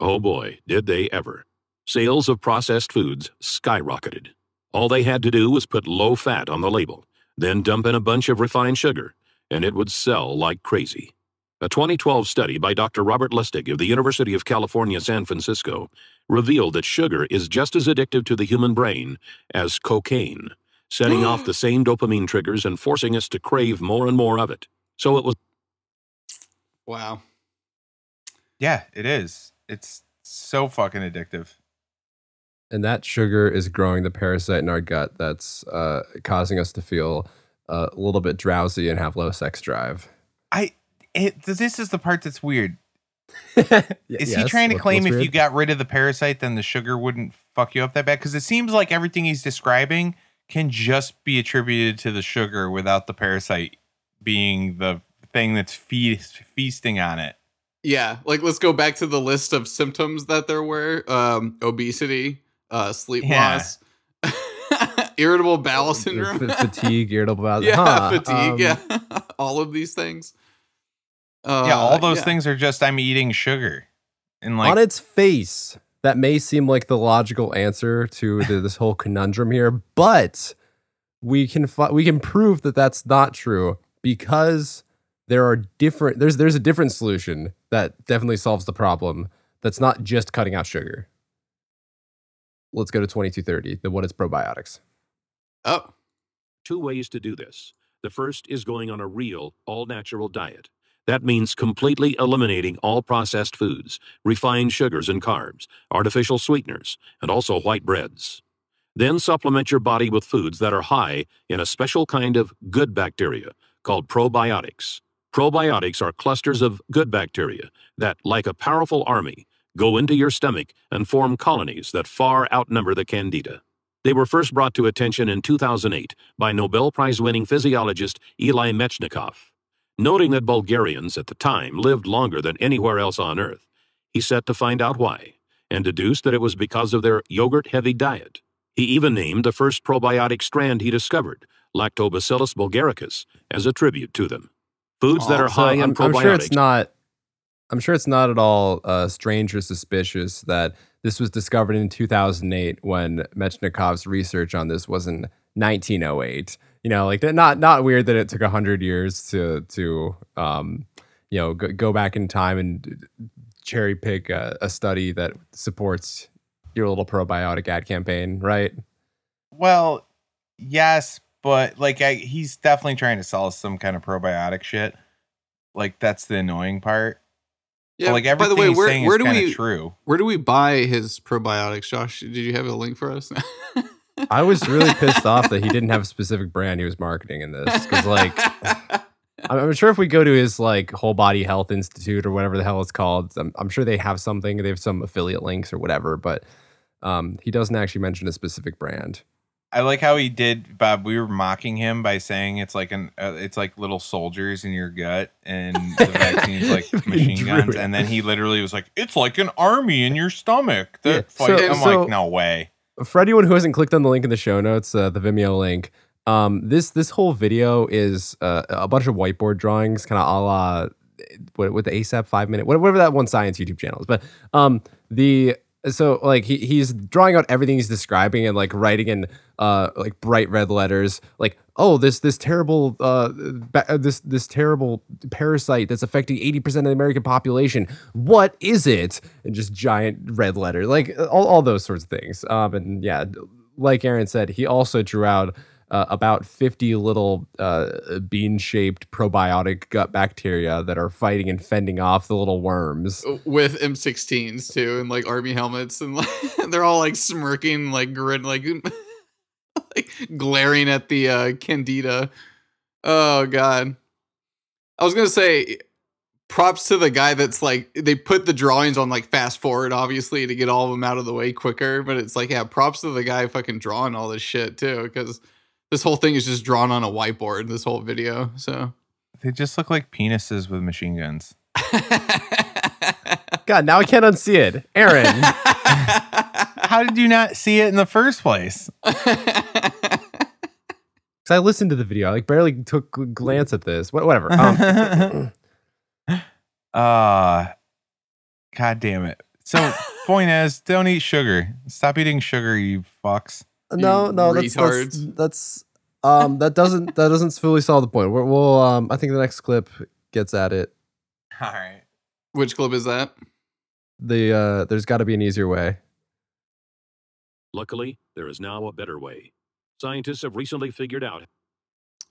Oh boy, did they ever. Sales of processed foods skyrocketed. All they had to do was put low fat on the label, then dump in a bunch of refined sugar, and it would sell like crazy. A 2012 study by Dr. Robert Lustig of the University of California, San Francisco, revealed that sugar is just as addictive to the human brain as cocaine, setting off the same dopamine triggers and forcing us to crave more and more of it. So it was Wow. yeah, it is. It's so fucking addictive. and that sugar is growing the parasite in our gut that's uh, causing us to feel uh, a little bit drowsy and have low sex drive. I. It, this is the part that's weird. Is he trying to what- claim if you got rid of the parasite, then the sugar wouldn't fuck you up that bad? Because it seems like everything he's describing can just be attributed to the sugar without the parasite being the thing that's feast, feasting on it. Yeah, like let's go back to the list of symptoms that there were: um, obesity, uh, sleep Yeah. loss, irritable bowel F- syndrome, fatigue, irritable bowel. yeah, Huh, fatigue, um, yeah, all of these things. Uh, yeah, all those yeah. things are just I'm eating sugar. And like on its face, that may seem like the logical answer to the, this whole conundrum here, but we can fi- we can prove that that's not true because there are different. There's there's a different solution that definitely solves the problem. That's not just cutting out sugar. Let's go to 2230. The what is probiotics? Oh, two ways to do this. The first is going on a real, all natural diet. That means completely eliminating all processed foods, refined sugars and carbs, artificial sweeteners, and also white breads. Then supplement your body with foods that are high in a special kind of good bacteria called probiotics. Probiotics are clusters of good bacteria that, like a powerful army, go into your stomach and form colonies that far outnumber the candida. They were first brought to attention in 2008 by Nobel Prize winning physiologist Eli Metchnikoff. Noting that Bulgarians at the time lived longer than anywhere else on Earth, he set to find out why and deduced that it was because of their yogurt heavy diet. He even named the first probiotic strand he discovered, Lactobacillus bulgaricus, as a tribute to them. Foods that Aw, are So high in I'm, I'm sure it's not. I'm sure it's not at all uh, strange or suspicious that this was discovered in 2008 when Mechnikov's research on this wasn't 1908. You know, like not not weird that it took hundred years to to um, you know go, go back in time and cherry pick a, a study that supports your little probiotic ad campaign, right? Well, yes, but like I, he's definitely trying to sell us some kind of probiotic shit. Like that's the annoying part. Yeah. But, like by everything the way, he's where saying where is do kind of we true. where do we buy his probiotics, Josh? Did you have a link for us? I was really pissed off that he didn't have a specific brand he was marketing in this because, like, I'm, I'm sure if we go to his like Whole Body Health Institute or whatever the hell it's called, I'm, I'm sure they have something. They have some affiliate links or whatever, but um, he doesn't actually mention a specific brand. I like how he did, Bob. We were mocking him by saying it's like an uh, it's like little soldiers in your gut, and the vaccine's like machine guns. And then he literally was like, "It's like an army in your stomach." That Yeah, fight. so- I'm so- like, no way. For anyone who hasn't clicked on the link in the show notes, uh, the Vimeo link, um, this this whole video is uh, a bunch of whiteboard drawings, kind of a la what with the ASAP five minute, whatever that one science YouTube channel is. But um, the so like he, he's drawing out everything he's describing and like writing in uh like bright red letters like oh this this terrible uh uh, this this terrible parasite that's affecting 80% of the american population. What is it? And just giant red letter like all, all those sorts of things. Um and yeah like aaron said he also drew out uh, about 50 little uh, bean shaped probiotic gut bacteria that are fighting and fending off the little worms. with M16s too, and like army helmets, and like, they're all like smirking, like grin, like like glaring at the uh, candida. Oh god, I was gonna say props to the guy that's like they put the drawings on like fast forward obviously to get all of them out of the way quicker but it's like yeah props to the guy fucking drawing all this shit too because this whole thing is just drawn on a whiteboard this whole video so They just look like penises with machine guns. God, now I can't unsee it. Aaron, How did you not see it in the first place? because I listened to the video, I like barely took a glance at this. What, whatever. Um, uh God damn it. So point is, don't eat sugar. Stop eating sugar, you fucks. No, no, that's, that's that's um that doesn't that doesn't fully solve the point. We're, we'll um I think the next clip gets at it. All right. which clip is that The uh there's got to be an easier way. Luckily, there is now a better way. Scientists have recently figured out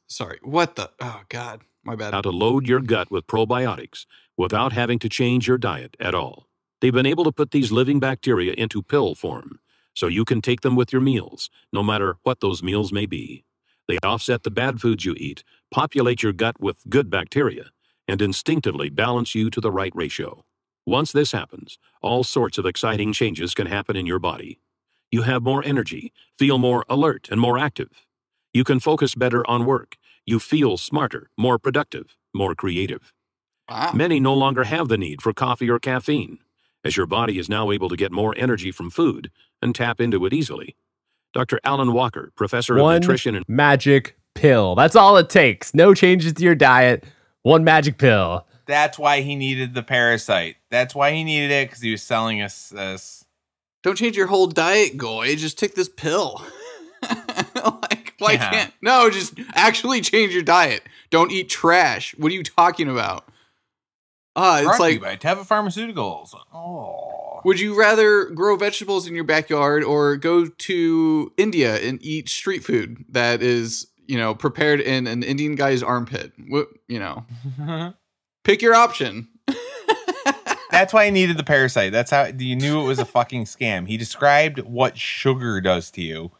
sorry what the oh god my bad how to load your gut with probiotics without having to change your diet at all. They've been able to put these living bacteria into pill form, so you can take them with your meals, no matter what those meals may be. They offset the bad foods you eat, populate your gut with good bacteria, and instinctively balance you to the right ratio. Once this happens, all sorts of exciting changes can happen in your body. You have more energy, feel more alert and more active. You can focus better on work. You feel smarter, more productive, more creative. wow Many no longer have the need for coffee or caffeine, as your body is now able to get more energy from food and tap into it easily. Dr. Alan Walker, professor One of nutrition and magic pill. That's all it takes. No changes to your diet. One magic pill. That's why he needed the parasite. That's why he needed it because he was selling us this. don't change your whole diet goy just take this pill like why Yeah. can't no just actually change your diet don't eat trash what are you talking about uh it's like by Teva Pharmaceuticals. Oh, would you rather grow vegetables in your backyard or go to india and eat street food that is you know prepared in an indian guy's armpit what you know pick your option That's why he needed the parasite. That's how you knew it was a fucking scam. He described what sugar does to you,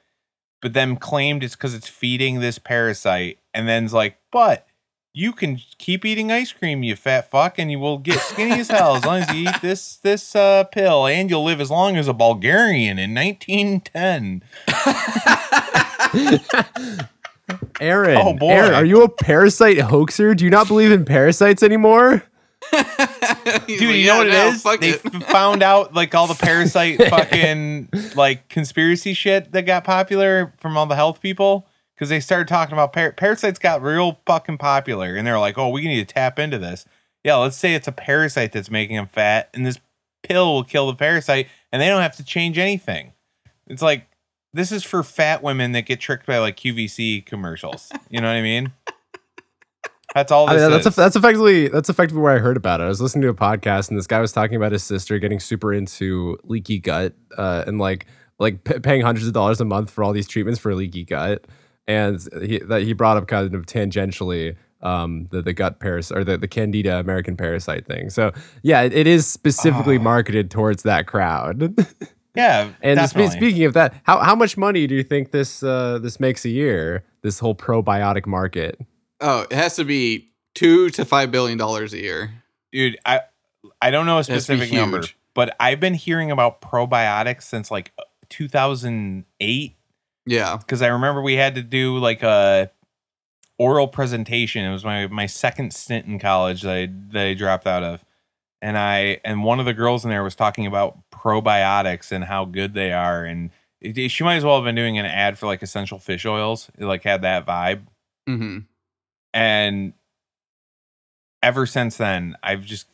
but then claimed it's because it's feeding this parasite, and then's like, but you can keep eating ice cream, you fat fuck, and you will get skinny as hell as long as you eat this this uh, pill, and you'll live as long as a Bulgarian in 1910. Aaron, Oh, boy. Aaron, are you a parasite hoaxer? Do you not believe in parasites anymore? Dude, like, you "Yeah, know what no, it is? They it." found out like all the parasite fucking like conspiracy shit that got popular from all the health people because they started talking about par- parasites got real fucking popular and they're like, oh, we need to tap into this. Yeah, let's say it's a parasite that's making them fat, and this pill will kill the parasite, and they don't have to change anything. It's like this is for fat women that get tricked by like QVC commercials. You know what I mean? That's all I mean, that's is. that's effectively that's effectively where I heard about it. I was listening to a podcast and this guy was talking about his sister getting super into leaky gut uh, and like like p- paying hundreds of dollars a month for all these treatments for leaky gut, and he that he brought up kind of tangentially um, the the gut parasite or the the candida American parasite thing. So yeah, it, it is specifically Oh. marketed towards that crowd. yeah, and spe- speaking of that, how how much money do you think this uh, this makes a year? This whole probiotic market. Oh, it has to be two to five billion dollars a year. dude, I I don't know a has to be specific number, but I've been hearing about probiotics since like 2008 Yeah. because I remember we had to do like a oral presentation. It was my my second stint in college that I, that I dropped out of, and I and one of the girls in there was talking about probiotics and how good they are, and it, she might as well have been doing an ad for like essential fish oils. It like had that vibe, hmm and ever since then, I've just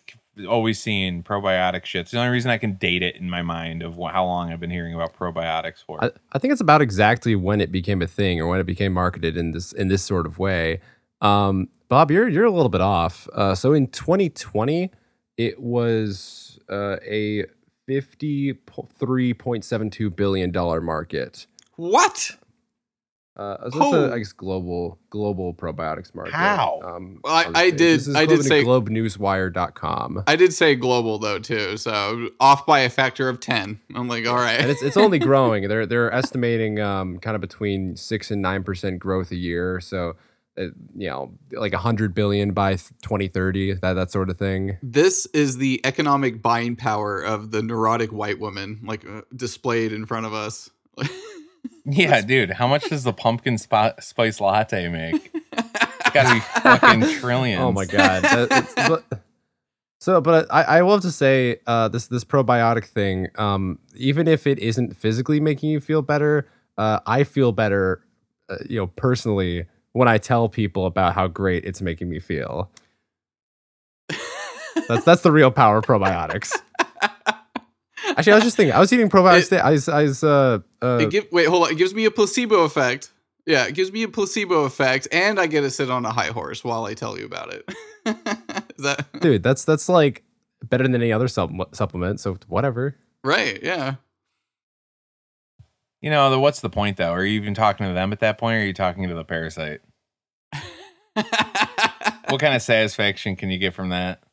always seen probiotic shit. It's the only reason I can date it in my mind of wh- how long I've been hearing about probiotics for. I, I think it's about exactly when it became a thing or when it became marketed in this in this sort of way. Um, Bob, you're you're a little bit off. Uh, so in 2020, it was uh, a 53.72 billion dollar market. What? Uh, so that's a, Oh. I guess global global probiotics market. How? Um, Well, I- I'll say- did- This is I did according to say- globenewswire.com. I did say global though too, so off by a factor of ten. I'm like, all right. and it's it's only growing. They're they're estimating um, kind of between six and nine percent growth a year. So, uh, you know, like a hundred billion by twenty thirty, that that sort of thing. this is the economic buying power of the neurotic white woman, like uh, displayed in front of us. yeah, dude, how much does the pumpkin spi- spice latte make? It's got to be fucking trillions. Oh my god. That- but- so, but I, I will have to say, uh, this this probiotic thing, um, even if it isn't physically making you feel better, uh, I feel better, uh, you know, personally when I tell people about how great it's making me feel. That's that's the real power of probiotics. Actually, I was just thinking, I was eating probiotics. It- I was, I was, uh, uh, it give, wait, hold on. It gives me a placebo effect. Yeah, it gives me a placebo effect, and I get to sit on a high horse while I tell you about it. that dude, that's that's like better than any other supple- supplement. So whatever. right? Yeah. You know, the, what's the point though? Are you even talking to them at that point or are you talking to the parasite? What kind of satisfaction can you get from that?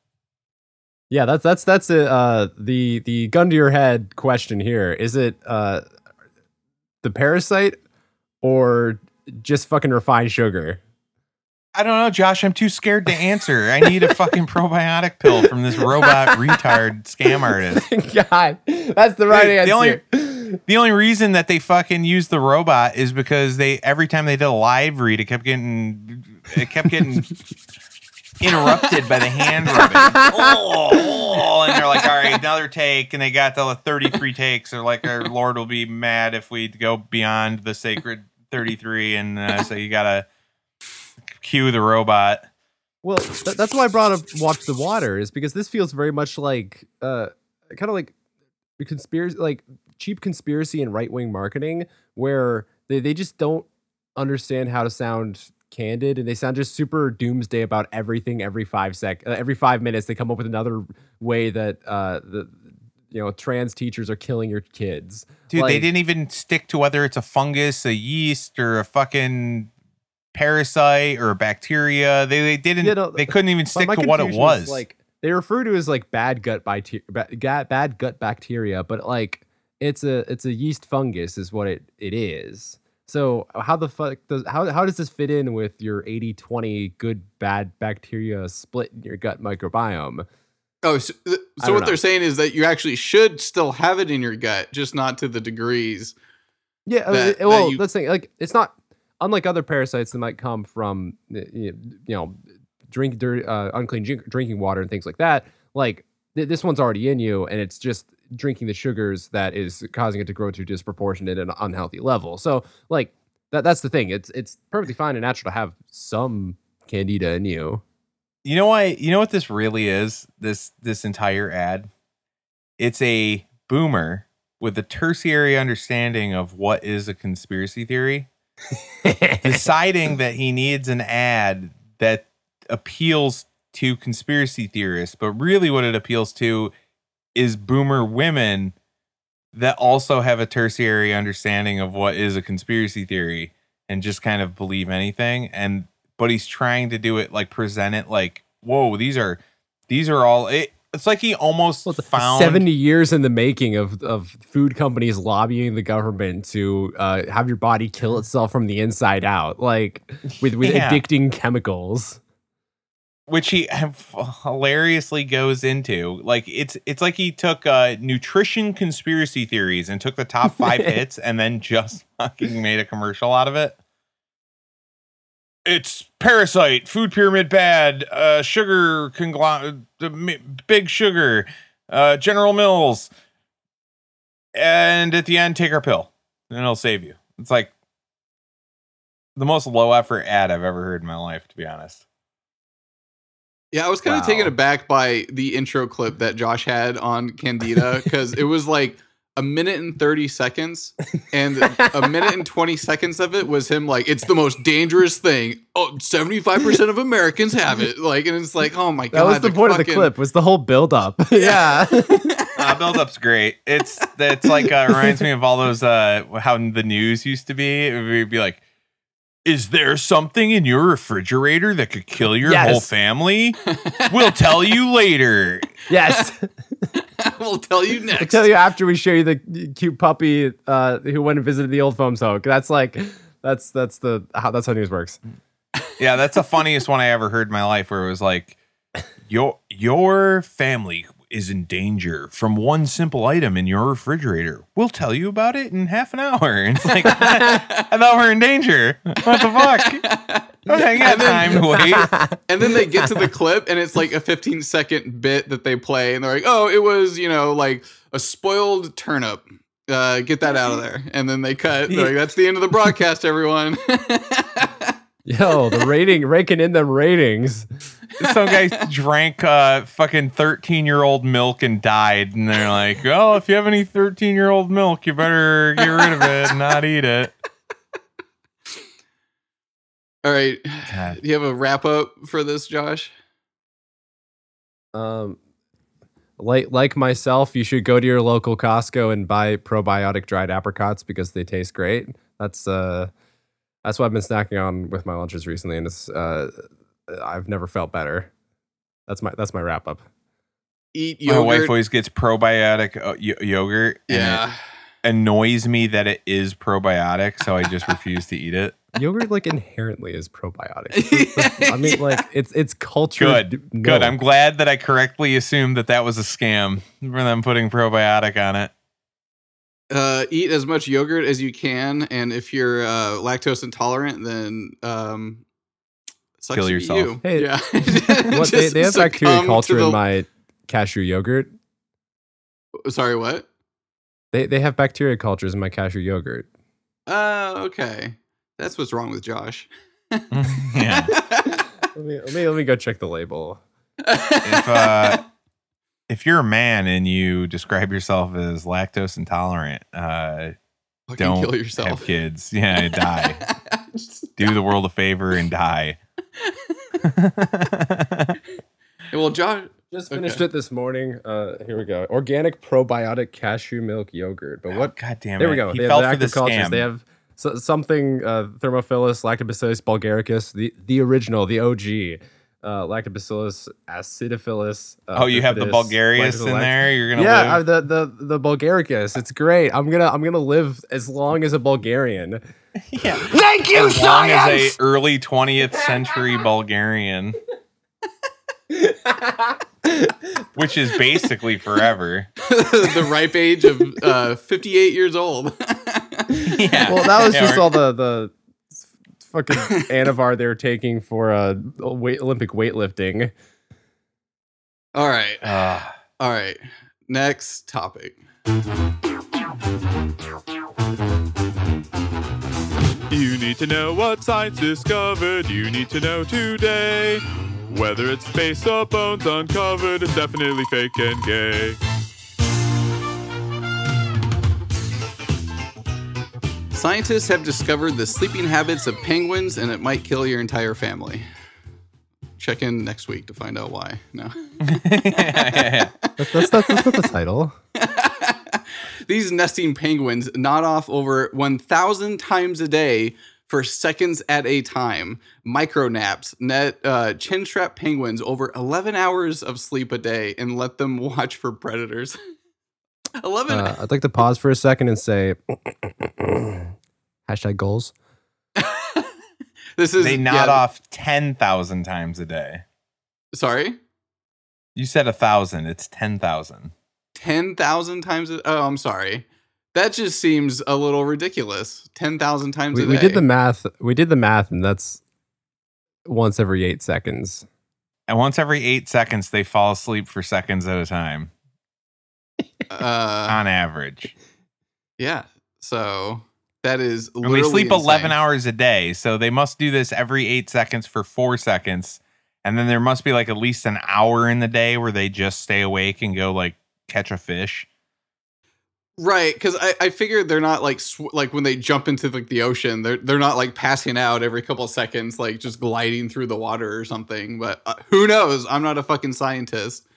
Yeah, that's that's that's a, uh, the the gun to your head question here. Is it uh, the parasite or just fucking refined sugar? I don't know, Josh. I'm too scared to answer. I need a fucking probiotic pill from this robot retard scam artist. God, that's the right Dude, answer. the only- The only reason that they fucking used the robot is because they every time they did a live read, it kept getting it kept getting interrupted by the hand rubbing. Oh, oh, and they're like, all right, another take, and they got the 33 takes. They're like, our Lord will be mad if we go beyond the sacred 33, and uh, so you gotta cue the robot. Well, th- that's why I brought up Watch the Water is because this feels very much like uh kind of like the conspiracy like cheap conspiracy and right-wing marketing where they, they just don't understand how to sound candid and they sound just super doomsday about everything every 5 sec uh, every 5 minutes they come up with another way that uh the you know trans teachers are killing your kids. Dude, they didn't even stick to whether it's a fungus, a yeast, or a fucking parasite or a bacteria. They they didn't. Yeah, no, they couldn't even stick to what it was. Like they refer to as like bad gut bacteria, bad gut bacteria, but like it's a it's a yeast fungus is what it it is. So how the fuck does how how does this fit in with your 80-20 good bad bacteria split in your gut microbiome? Oh, so, th- so what know. they're saying is that you actually should still have it in your gut, just not to the degrees. Yeah, uh, That- it- that well, you- let's think like it's not unlike other parasites that might come from you know drink dirty, uh, unclean drink, drinking water and things like that. Like th- this one's already in you, and it's just drinking the sugars that is causing it to grow to a disproportionate and unhealthy level. So like that that's the thing. It's it's perfectly fine and natural to have some candida in you. you know why? You know what this really is? This this entire ad. It's a boomer with a tertiary understanding of what is a conspiracy theory, deciding that he needs an ad that appeals to conspiracy theorists, but really what it appeals to is boomer women that also have a tertiary understanding of what is a conspiracy theory and just kind of believe anything and but he's trying to do it like present it like whoa these are these are all it, it's like he almost Well, found 70 years in the making of, of food companies lobbying the government to uh, have your body kill itself from the inside out, like with, with Yeah. addicting chemicals. Which he hilariously goes into like it's it's like he took uh nutrition conspiracy theories and took the top five hits and then just fucking made a commercial out of it. It's parasite food pyramid bad uh sugar conglomerate big sugar uh general mills and at the end take our pill and it'll save you. It's like the most low effort ad i've ever heard in my life to be honest Yeah, I was kind of taken aback by the intro clip that Josh had on Candida because it was like a minute and 30 seconds, and a minute and 20 seconds of it was him like, it's the most dangerous thing. Oh, 75% of Americans have it. Like, and it's like, oh my That God. That was the like, point of the clip, was the whole build up. yeah. uh, build up's great. It's it's like uh, reminds me of all those uh how the news used to be. It would be like, is there something in your refrigerator that could kill your Yes. whole family? We'll tell you later. yes. we'll tell you next. I'll tell you after we show you the cute puppy uh, who went and visited the old foam soak. That's like, that's that's the how that's how news works. Yeah, that's the funniest one I ever heard in my life. Where it was like, your your family is in danger from one simple item in your refrigerator. We'll tell you about it in half an hour. And it's like, I thought we are in danger. What the fuck? Okay, got And then- time to wait. and then they get to the clip and it's like a 15 second bit that they play and they're like oh it was you know like a spoiled turnip uh get that out of there and then they cut they're like that's the end of the broadcast everyone Yo, the rating, raking in them ratings. some guy drank uh fucking 13 year old milk and died and they're like oh if you have any 13 year old milk you better get rid of it and not eat it all right God. do you have a wrap up for this josh Um, like like myself, you should go to your local Costco and buy probiotic dried apricots because they taste great. That's uh, that's what I've been snacking on with my lunches recently, and it's uh, I've never felt better. That's my that's my wrap up. eat my wife always gets probiotic uh, y- yogurt and yeah it annoys me that it is probiotic so i just refuse to eat it Yogurt like inherently is probiotic. I mean, like it's it's cultured. good milk. good i'm glad that i correctly assumed that that was a scam for them putting probiotic on it uh eat as much yogurt as you can and if you're uh lactose intolerant then um sucks Kill yourself. you. Hey, yeah What they, they have bacteria culture the- in my cashew yogurt. sorry what They they have bacteria cultures in my cashew yogurt. Uh, okay. That's what's wrong with Josh. yeah Let me let me let me go check the label. if uh if you're a man and you describe yourself as lactose intolerant uh don't kill yourself. have kids yeah die Just- do the world a favor and die well, Josh. Just Okay. finished it this morning. Uh, here we go. Organic probiotic cashew milk yogurt. But what? god damn it! there we go. he they fell have for the the active cultures. scam They have so, something uh, Thermophilus lactobacillus bulgaricus, the the original, the OG. Uh, lactobacillus acidophilus. Uh, oh you have the bifidus, bulgarius in there you're gonna Yeah, uh, the the the bulgaricus. It's great. I'm gonna I'm gonna live as long as a Bulgarian. yeah Thank you, as long as a early 20th century Bulgarian, which is basically forever. the ripe age of uh, 58 years old. Yeah. well, that was Yeah, just all the the fucking Anavar they're taking for uh weight, Olympic weightlifting. All right. Uh, All right. Next topic. You need to know what science discovered. You need to know today. Whether it's space or bones uncovered, it's definitely fake and gay. Scientists have discovered the sleeping habits of penguins and it might kill your entire family. Check in next week to find out why. No. That's, that's, that's, that's not the title. These nesting penguins nod off over 1,000 times a day for seconds at a time. Micro naps net uh, chin strap penguins over 11 hours of sleep a day and let them watch for predators. 11 Uh, I'd like to pause for a second and say hashtag goals. This is they nod yeah, off 10,000 times a day. Sorry, You said a thousand. It's 10,000. ten thousand times. A, oh, I'm sorry. That just seems a little ridiculous. Ten thousand times We, a day. we did the math. We did the math, and that's once every eight seconds. And once every eight seconds, they fall asleep for seconds at a time uh, on average. yeah. So that is. And they literally sleep 11 hours a day. So they must do this every eight seconds for four seconds. And then there must be like at least an hour in the day where they just stay awake and go like catch a fish. Right, because I, I figured they're not like sw- like when they jump into like the ocean, they're they're not like passing out every couple seconds, like just gliding through the water or something. But uh, who knows? I'm not a fucking scientist.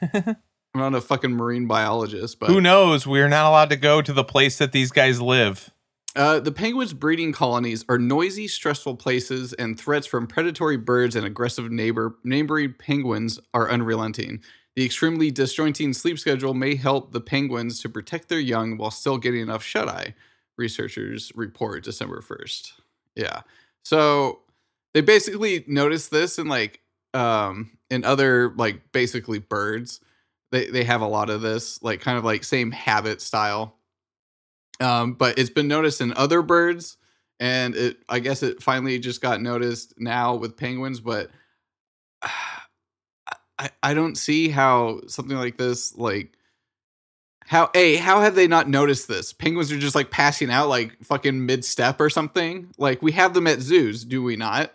I'm not a fucking marine biologist. But Who knows? We're not allowed to go to the place that these guys live. Uh, the penguins' breeding colonies are noisy, stressful places, and threats from predatory birds and aggressive neighbor neighboring penguins are unrelenting. The extremely disjointing sleep schedule may help the penguins to protect their young while still getting enough shut eye. Researchers report December first. Yeah, so they basically noticed this in like um in other like basically birds. They they have a lot of this like kind of like same habit style. Um, but it's been noticed in other birds and it i guess it finally just got noticed now with penguins but I, I don't see how something like this like how a how have they not noticed this? Penguins are just like passing out like fucking mid-step or something? Like we have them at zoos do we not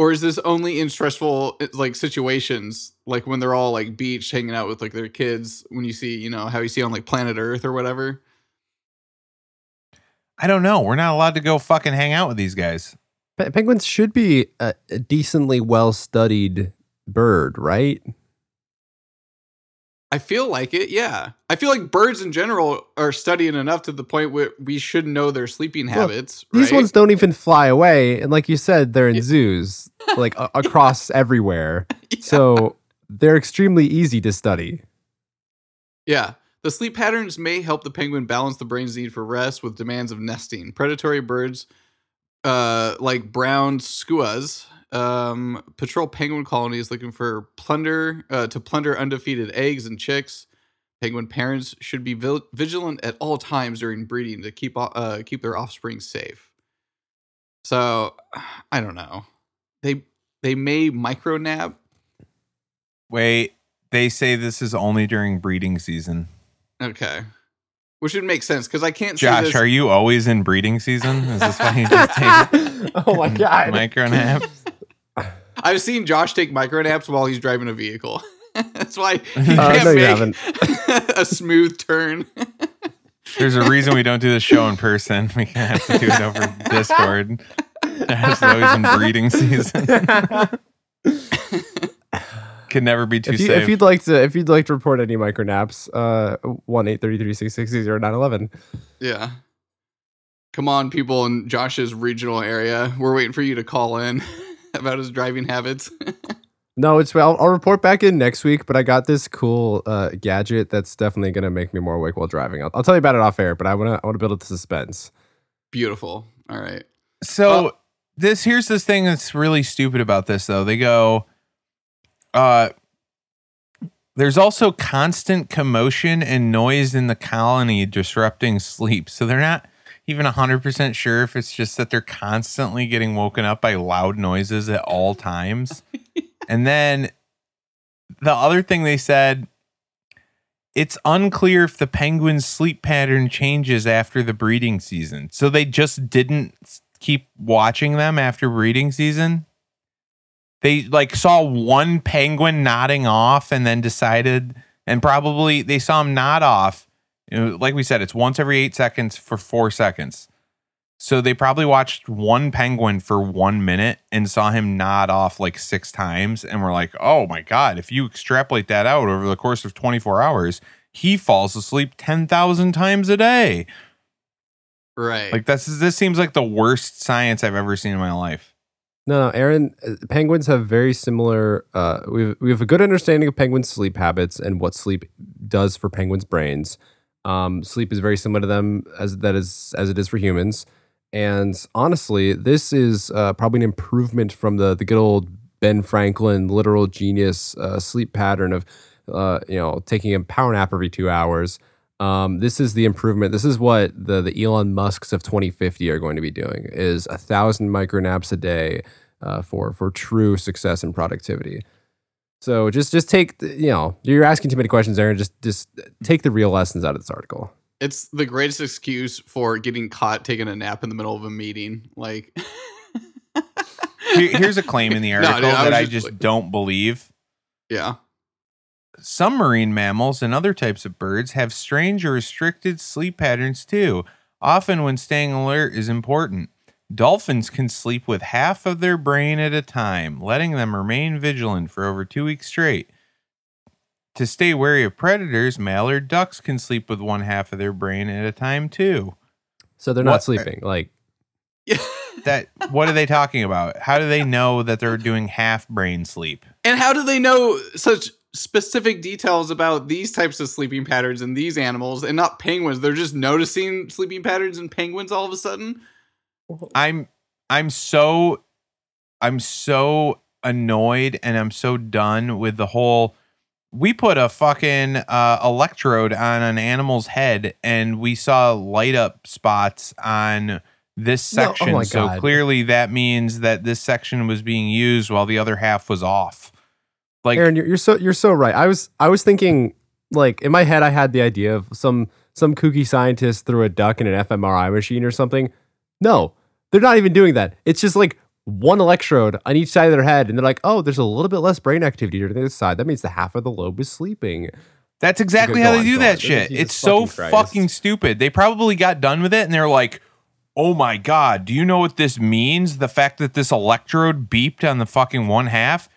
or is this only in stressful eh, like situations like when they're all like beach hanging out with like their kids when you see you know how you see on like planet earth or whatever I don't know. We're not allowed to go fucking hang out with these guys. Pe- penguins should be a, a decently well studied bird, right? I feel like it, yeah. I feel like birds in general are studying enough to the point where we should know their sleeping Well, habits. These right? ones don't even fly away, and like you said, they're in Yeah. zoos, like a- across everywhere. So they're extremely easy to study. Yeah. The sleep patterns may help the penguin balance the brain's need for rest with demands of nesting. Predatory birds uh, like brown skuas um, patrol penguin colonies looking for plunder uh, to plunder undefeated eggs and chicks. Penguin parents should be vil- vigilant at all times during breeding to keep uh, keep their offspring safe. So, I don't know. They they may micro nap. Wait, they say this is only during breeding season. Okay, which would make sense because I can't see Josh, this. are you always in breeding season? Is this why you just take oh my god! micro naps? I've seen Josh take micro naps while he's driving a vehicle. That's why he Uh, can't no, you make a smooth turn. There's a reason we don't do the show in person. We have to do it over Discord. Josh is always in breeding season. Could never be too if, you, safe. if you'd like to, if you'd like to report any micro naps, uh, one eight thirty three six six zero nine eleven. yeah. Come on, people in Josh's regional area. We're waiting for you to call in about his driving habits. No, it's I'll, I'll report back in next week. But I got this cool uh, gadget that's definitely gonna make me more awake while driving. I'll, I'll tell you about it off air, but I wanna I wanna build up the suspense. Beautiful. All right. So Well- this here's this thing that's really stupid about this though. They go uh there's also constant commotion and noise in the colony disrupting sleep. So they're not even 100% sure if it's just that they're constantly getting woken up by loud noises at all times. and then the other thing they said it's unclear if the penguins' sleep pattern changes after the breeding season. So they just didn't keep watching them after breeding season. They like saw one penguin nodding off and then decided and probably they saw him nod off You know, like we said, it's once every eight seconds for four seconds. So they probably watched one penguin for one minute and saw him nod off like six times and were like, oh my God, if you extrapolate that out over the course of 24 hours, he falls asleep 10,000 times a day. Right. Like this is this seems like the worst science I've ever seen in my life. No, no, Aaron. uh, Penguins have very similar. Uh, we have, we have a good understanding of penguins' sleep habits and what sleep does for penguins' brains. Um, sleep is very similar to them as that is as it is for humans. And honestly, this is uh, probably an improvement from the the good old Ben Franklin literal genius uh, sleep pattern of uh, you know taking a power nap every two hours. Um, this is the improvement. This is what the the Elon Musk's of 2050 are going to be doing: is a thousand micro naps a day uh, for for true success and productivity. So just just take the- you know you're asking too many questions, Aaron. Just just take the real lessons out of this article. it's the greatest excuse for getting caught taking a nap in the middle of a meeting. Like, Here- here's a claim in the No, article dude, I that was I just just like- don't believe. yeah, Some marine mammals and other types of birds have strange or restricted sleep patterns too. Often, when staying alert is important. Dolphins can sleep with half of their brain at a time, letting them remain vigilant for over two weeks straight. To stay wary of predators, mallard ducks can sleep with one half of their brain at a time too. So they're What- not sleeping. Like. That what are they talking about? How do they know that they're doing half brain sleep? and how do they know such specific details about these types of sleeping patterns in these animals and not penguins? They're just noticing sleeping patterns in penguins all of a sudden. I'm I'm so I'm so annoyed and I'm so done with the whole we put a fucking uh, electrode on an animal's head and we saw light up spots on this No, oh section so clearly that means that this section was being used while the other half was off like Aaron, you're, you're so you're so right. I was I was thinking like in my head I had the idea of some some kooky scientist threw a duck in an fMRI machine or something. No, they're not even doing that. It's just like one electrode on each side of their head, and they're like, oh, there's a little bit less brain activity on the other side. That means the half of the lobe is sleeping. That's exactly how on, they do that on. shit. Jesus It's so fucking fucking stupid. They probably got done with it and they're like, "Oh my god, do you know what this means? The fact that this electrode beeped on the fucking one half?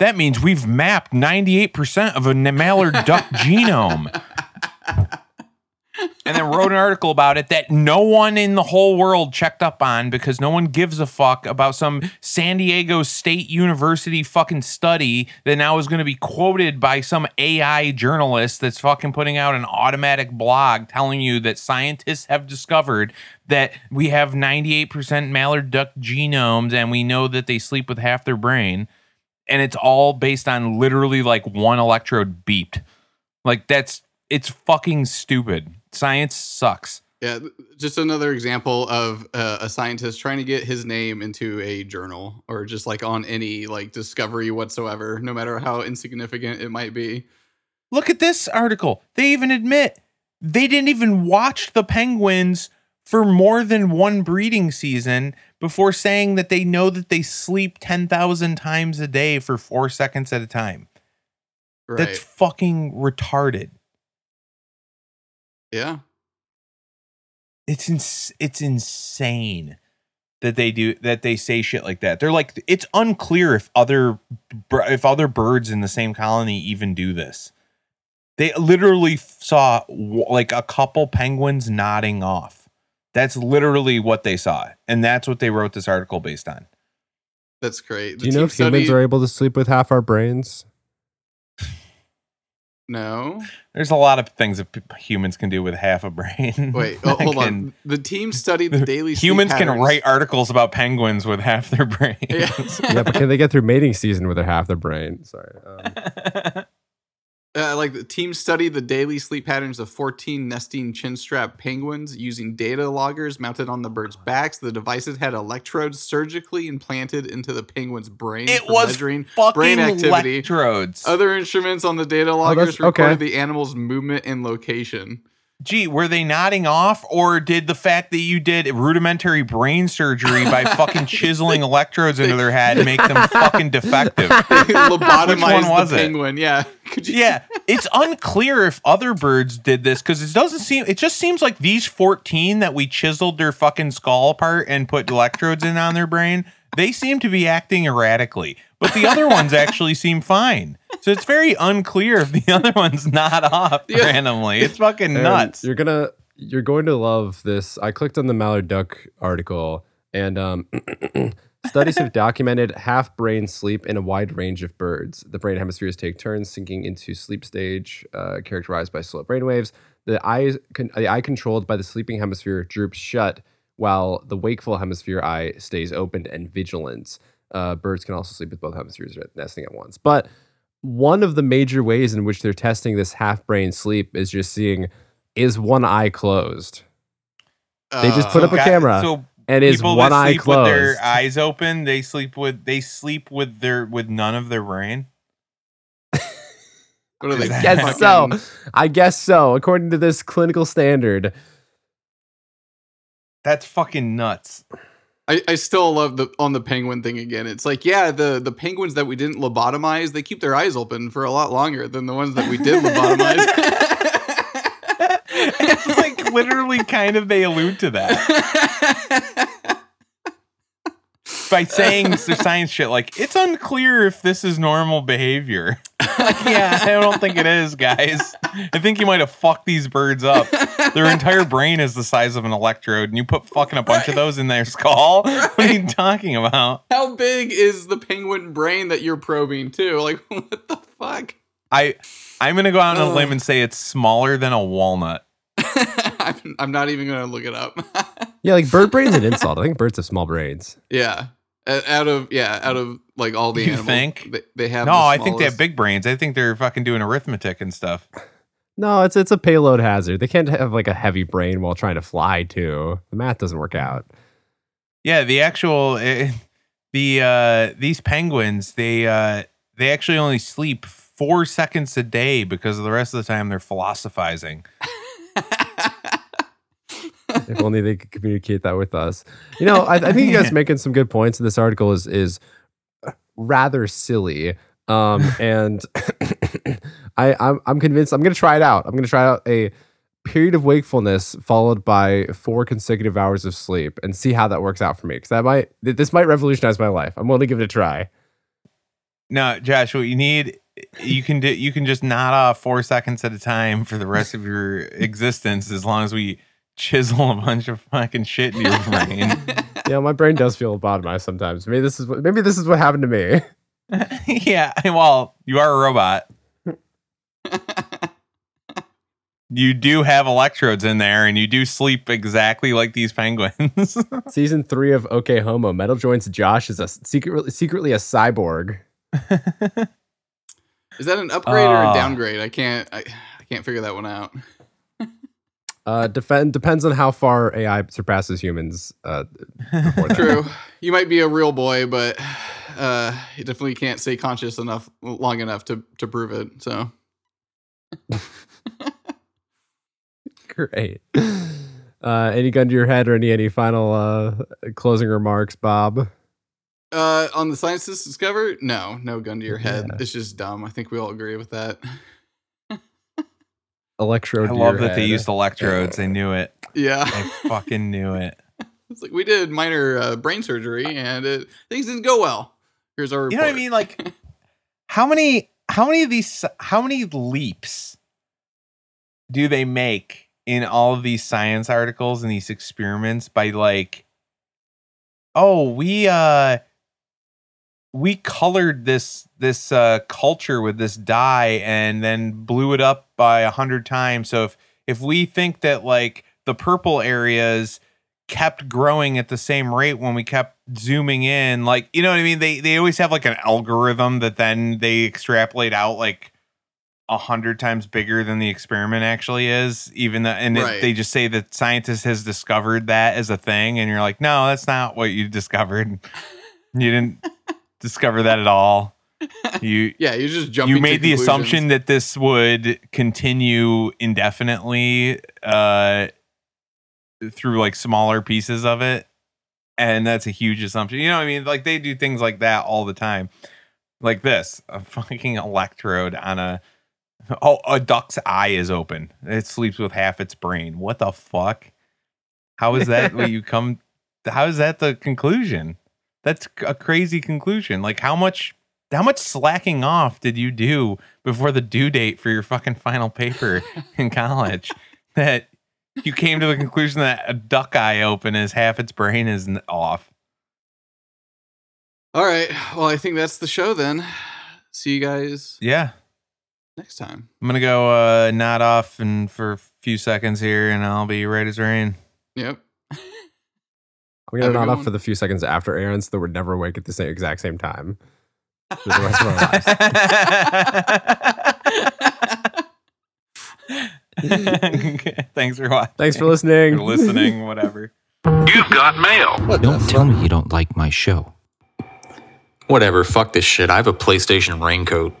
That means we've mapped 98% of a mallard duck genome." And then wrote an article about it that no one in the whole world checked up on because no one gives a fuck about some San Diego State University fucking study that now is going to be quoted by some AI journalist that's fucking putting out an automatic blog telling you that scientists have discovered that we have 98% mallard duck genomes and we know that they sleep with half their brain and it's all based on literally like one electrode beeped. Like that's it's fucking stupid. Science sucks. Yeah, just another example of uh, a scientist trying to get his name into a journal or just like on any like discovery whatsoever, no matter how insignificant it might be. Look at this article. They even admit they didn't even watch the penguins for more than one breeding season before saying that they know that they sleep 10,000 times a day for 4 seconds at a time. Right. That's fucking retarded. Yeah. It's ins- it's insane that they do that they say shit like that. They're like it's unclear if other if other birds in the same colony even do this. They literally saw like a couple penguins nodding off. That's literally what they saw, and that's what they wrote this article based on. That's great. Do you know if humans are able to sleep with half our brains? No. There's a lot of things that p- humans can do with half a brain. Wait, oh, hold Can- on. The team studied the daily sleep Humans can write articles about penguins with half their brains. Yeah. yeah, but can they get through mating season with their half their brain? Sorry. Um, Uh, like the team studied the daily sleep patterns of 14 nesting chinstrap penguins using data loggers mounted on the birds' backs. The devices had electrodes surgically implanted into the penguin's brain It for was measuring fucking brain activity. electrodes. Other instruments on the data loggers Oh, okay. recorded the animal's movement and location. Gee, were they nodding off, or did the fact that you did rudimentary brain surgery by fucking chiseling electrodes into their head make them fucking defective? Lobotomized one was the it? penguin. Yeah, yeah, it's unclear if other birds did this because it doesn't seem. It just seems like these fourteen that we chiseled their fucking skull apart and put electrodes in on their brain. They seem to be acting erratically, but the other ones actually seem fine. So it's very unclear if the other one's not off Yeah. randomly. It's fucking And nuts. You're gonna you're going to love this. I clicked on the Mallard Duck article, and um, studies have documented half brain sleep in a wide range of birds. The brain hemispheres take turns sinking into sleep stage, uh, characterized by slow brain waves. The eye, con- the eye controlled by the sleeping hemisphere droops shut, while the wakeful hemisphere eye stays open and vigilant. Uh, birds can also sleep with both hemispheres nesting at once, but one of the major ways in which they're testing this half brain sleep is just seeing is one eye closed They just Uh, put up a guy- camera So and is people one that eye sleep with their eyes open, they sleep with they sleep with their with none of their brain. What are they? I guess so. I guess so, according to this clinical standard. That's fucking nuts. I, I still love the on the penguin thing again. It's like, yeah, the the penguins that we didn't lobotomize, they keep their eyes open for a lot longer than the ones that we did lobotomize. it's like literally kind of they allude to that by saying their science shit like it's unclear if this is normal behavior. Like, yeah, I don't think it is, guys. I think you might have fucked these birds up. Their entire brain is the size of an electrode, and you put fucking a bunch of those in their skull. What are you talking about? How big is the penguin brain that you're probing too? Like, what the fuck? I I'm gonna go out on a limb and say it's smaller than a walnut. I'm, I'm not even gonna look it up. Yeah, like bird brain's an insult. I think birds have small brains. yeah, out of yeah, out of like all the You animals, think? they, they have. No, the I think they have big brains. I think they're fucking doing arithmetic and stuff. No, it's it's a payload hazard. They can't have like a heavy brain while trying to fly too. The math doesn't work out. Yeah, the actual eh, the uh these penguins, they uh they actually only sleep 4 seconds a day because the rest of the time they're philosophizing. if only they could communicate that with us. You know, I, I think you guys Yeah. making some good points. And this article is is rather silly. Um, and I I'm, I'm convinced I'm going to try it out. I'm going to try out a period of wakefulness followed by four consecutive hours of sleep and see how that works out for me. Because that might this might revolutionize my life. I'm willing to give it a try. No, Josh, what you need you can do you can just nod off 4 seconds at a time for the rest of your existence as long as we chisel a bunch of fucking shit in your brain. Yeah, my brain does feel lobotomized sometimes. Maybe this is what maybe this is what happened to me. yeah, well, you are a robot. You do have electrodes in there and you do sleep exactly like these penguins. Season three of OK Homo. Metal Joints Josh is a secretly secretly a cyborg. Is that an upgrade or a Ah. downgrade? I can't. I, I can't figure that one out. Uh, defend depends on how far AI surpasses humans. Uh. True. you might be a real boy, but uh, you definitely can't stay conscious enough long enough to to prove it. So Great. Uh, any gun to your head or any any final uh, closing remarks, Bob? uh, on the scientists discover, no, no gun to your head. Yeah. It's just dumb. I think we all agree with that. Electrode. I love your that they used electrodes. They knew it. Yeah, I fucking knew it. it's like we did minor uh, brain surgery and it, things didn't go well. Here's our. You know what I mean? Like how many how many of these how many leaps do they make in all of these science articles and these experiments by like oh we uh we colored this this uh culture with this dye and then blew it up by a hundred times. So if if we think that like the purple areas kept growing at the same rate when we kept zooming in like you know what i mean? They they always have like an algorithm that then they extrapolate out like a hundred times bigger than the experiment actually is even though and it- they just say that scientist has discovered that as a thing and you're like no that's not what you discovered. You didn't discover that at all you yeah, you just jumping. you made the assumption that this would continue indefinitely uh through like smaller pieces of it and that's a huge assumption you know what i mean like they do things like that all the time like this a fucking electrode on a Oh, a duck's eye is open. It sleeps with half its brain. What the fuck? How is that what you come how is that the conclusion? That's a crazy conclusion. Like how much how much slacking off did you do before the due date for your fucking final paper in college that you came to the conclusion that a duck eye open is half its brain is n- off? All right. Well, I think that's the show then. See you guys Yeah. next time. I'm gonna go uh nod off and for a few seconds here and I'll be right as rain. Yep. We're Have gonna a nod good off for the few seconds after Aaron, so that we're never awake at the same exact same time. For the rest of our lives. Thanks for watching. Thanks for listening. For listening, whatever. You've got mail. Don't tell me you don't like my show. Whatever, fuck this shit. I have a PlayStation raincoat.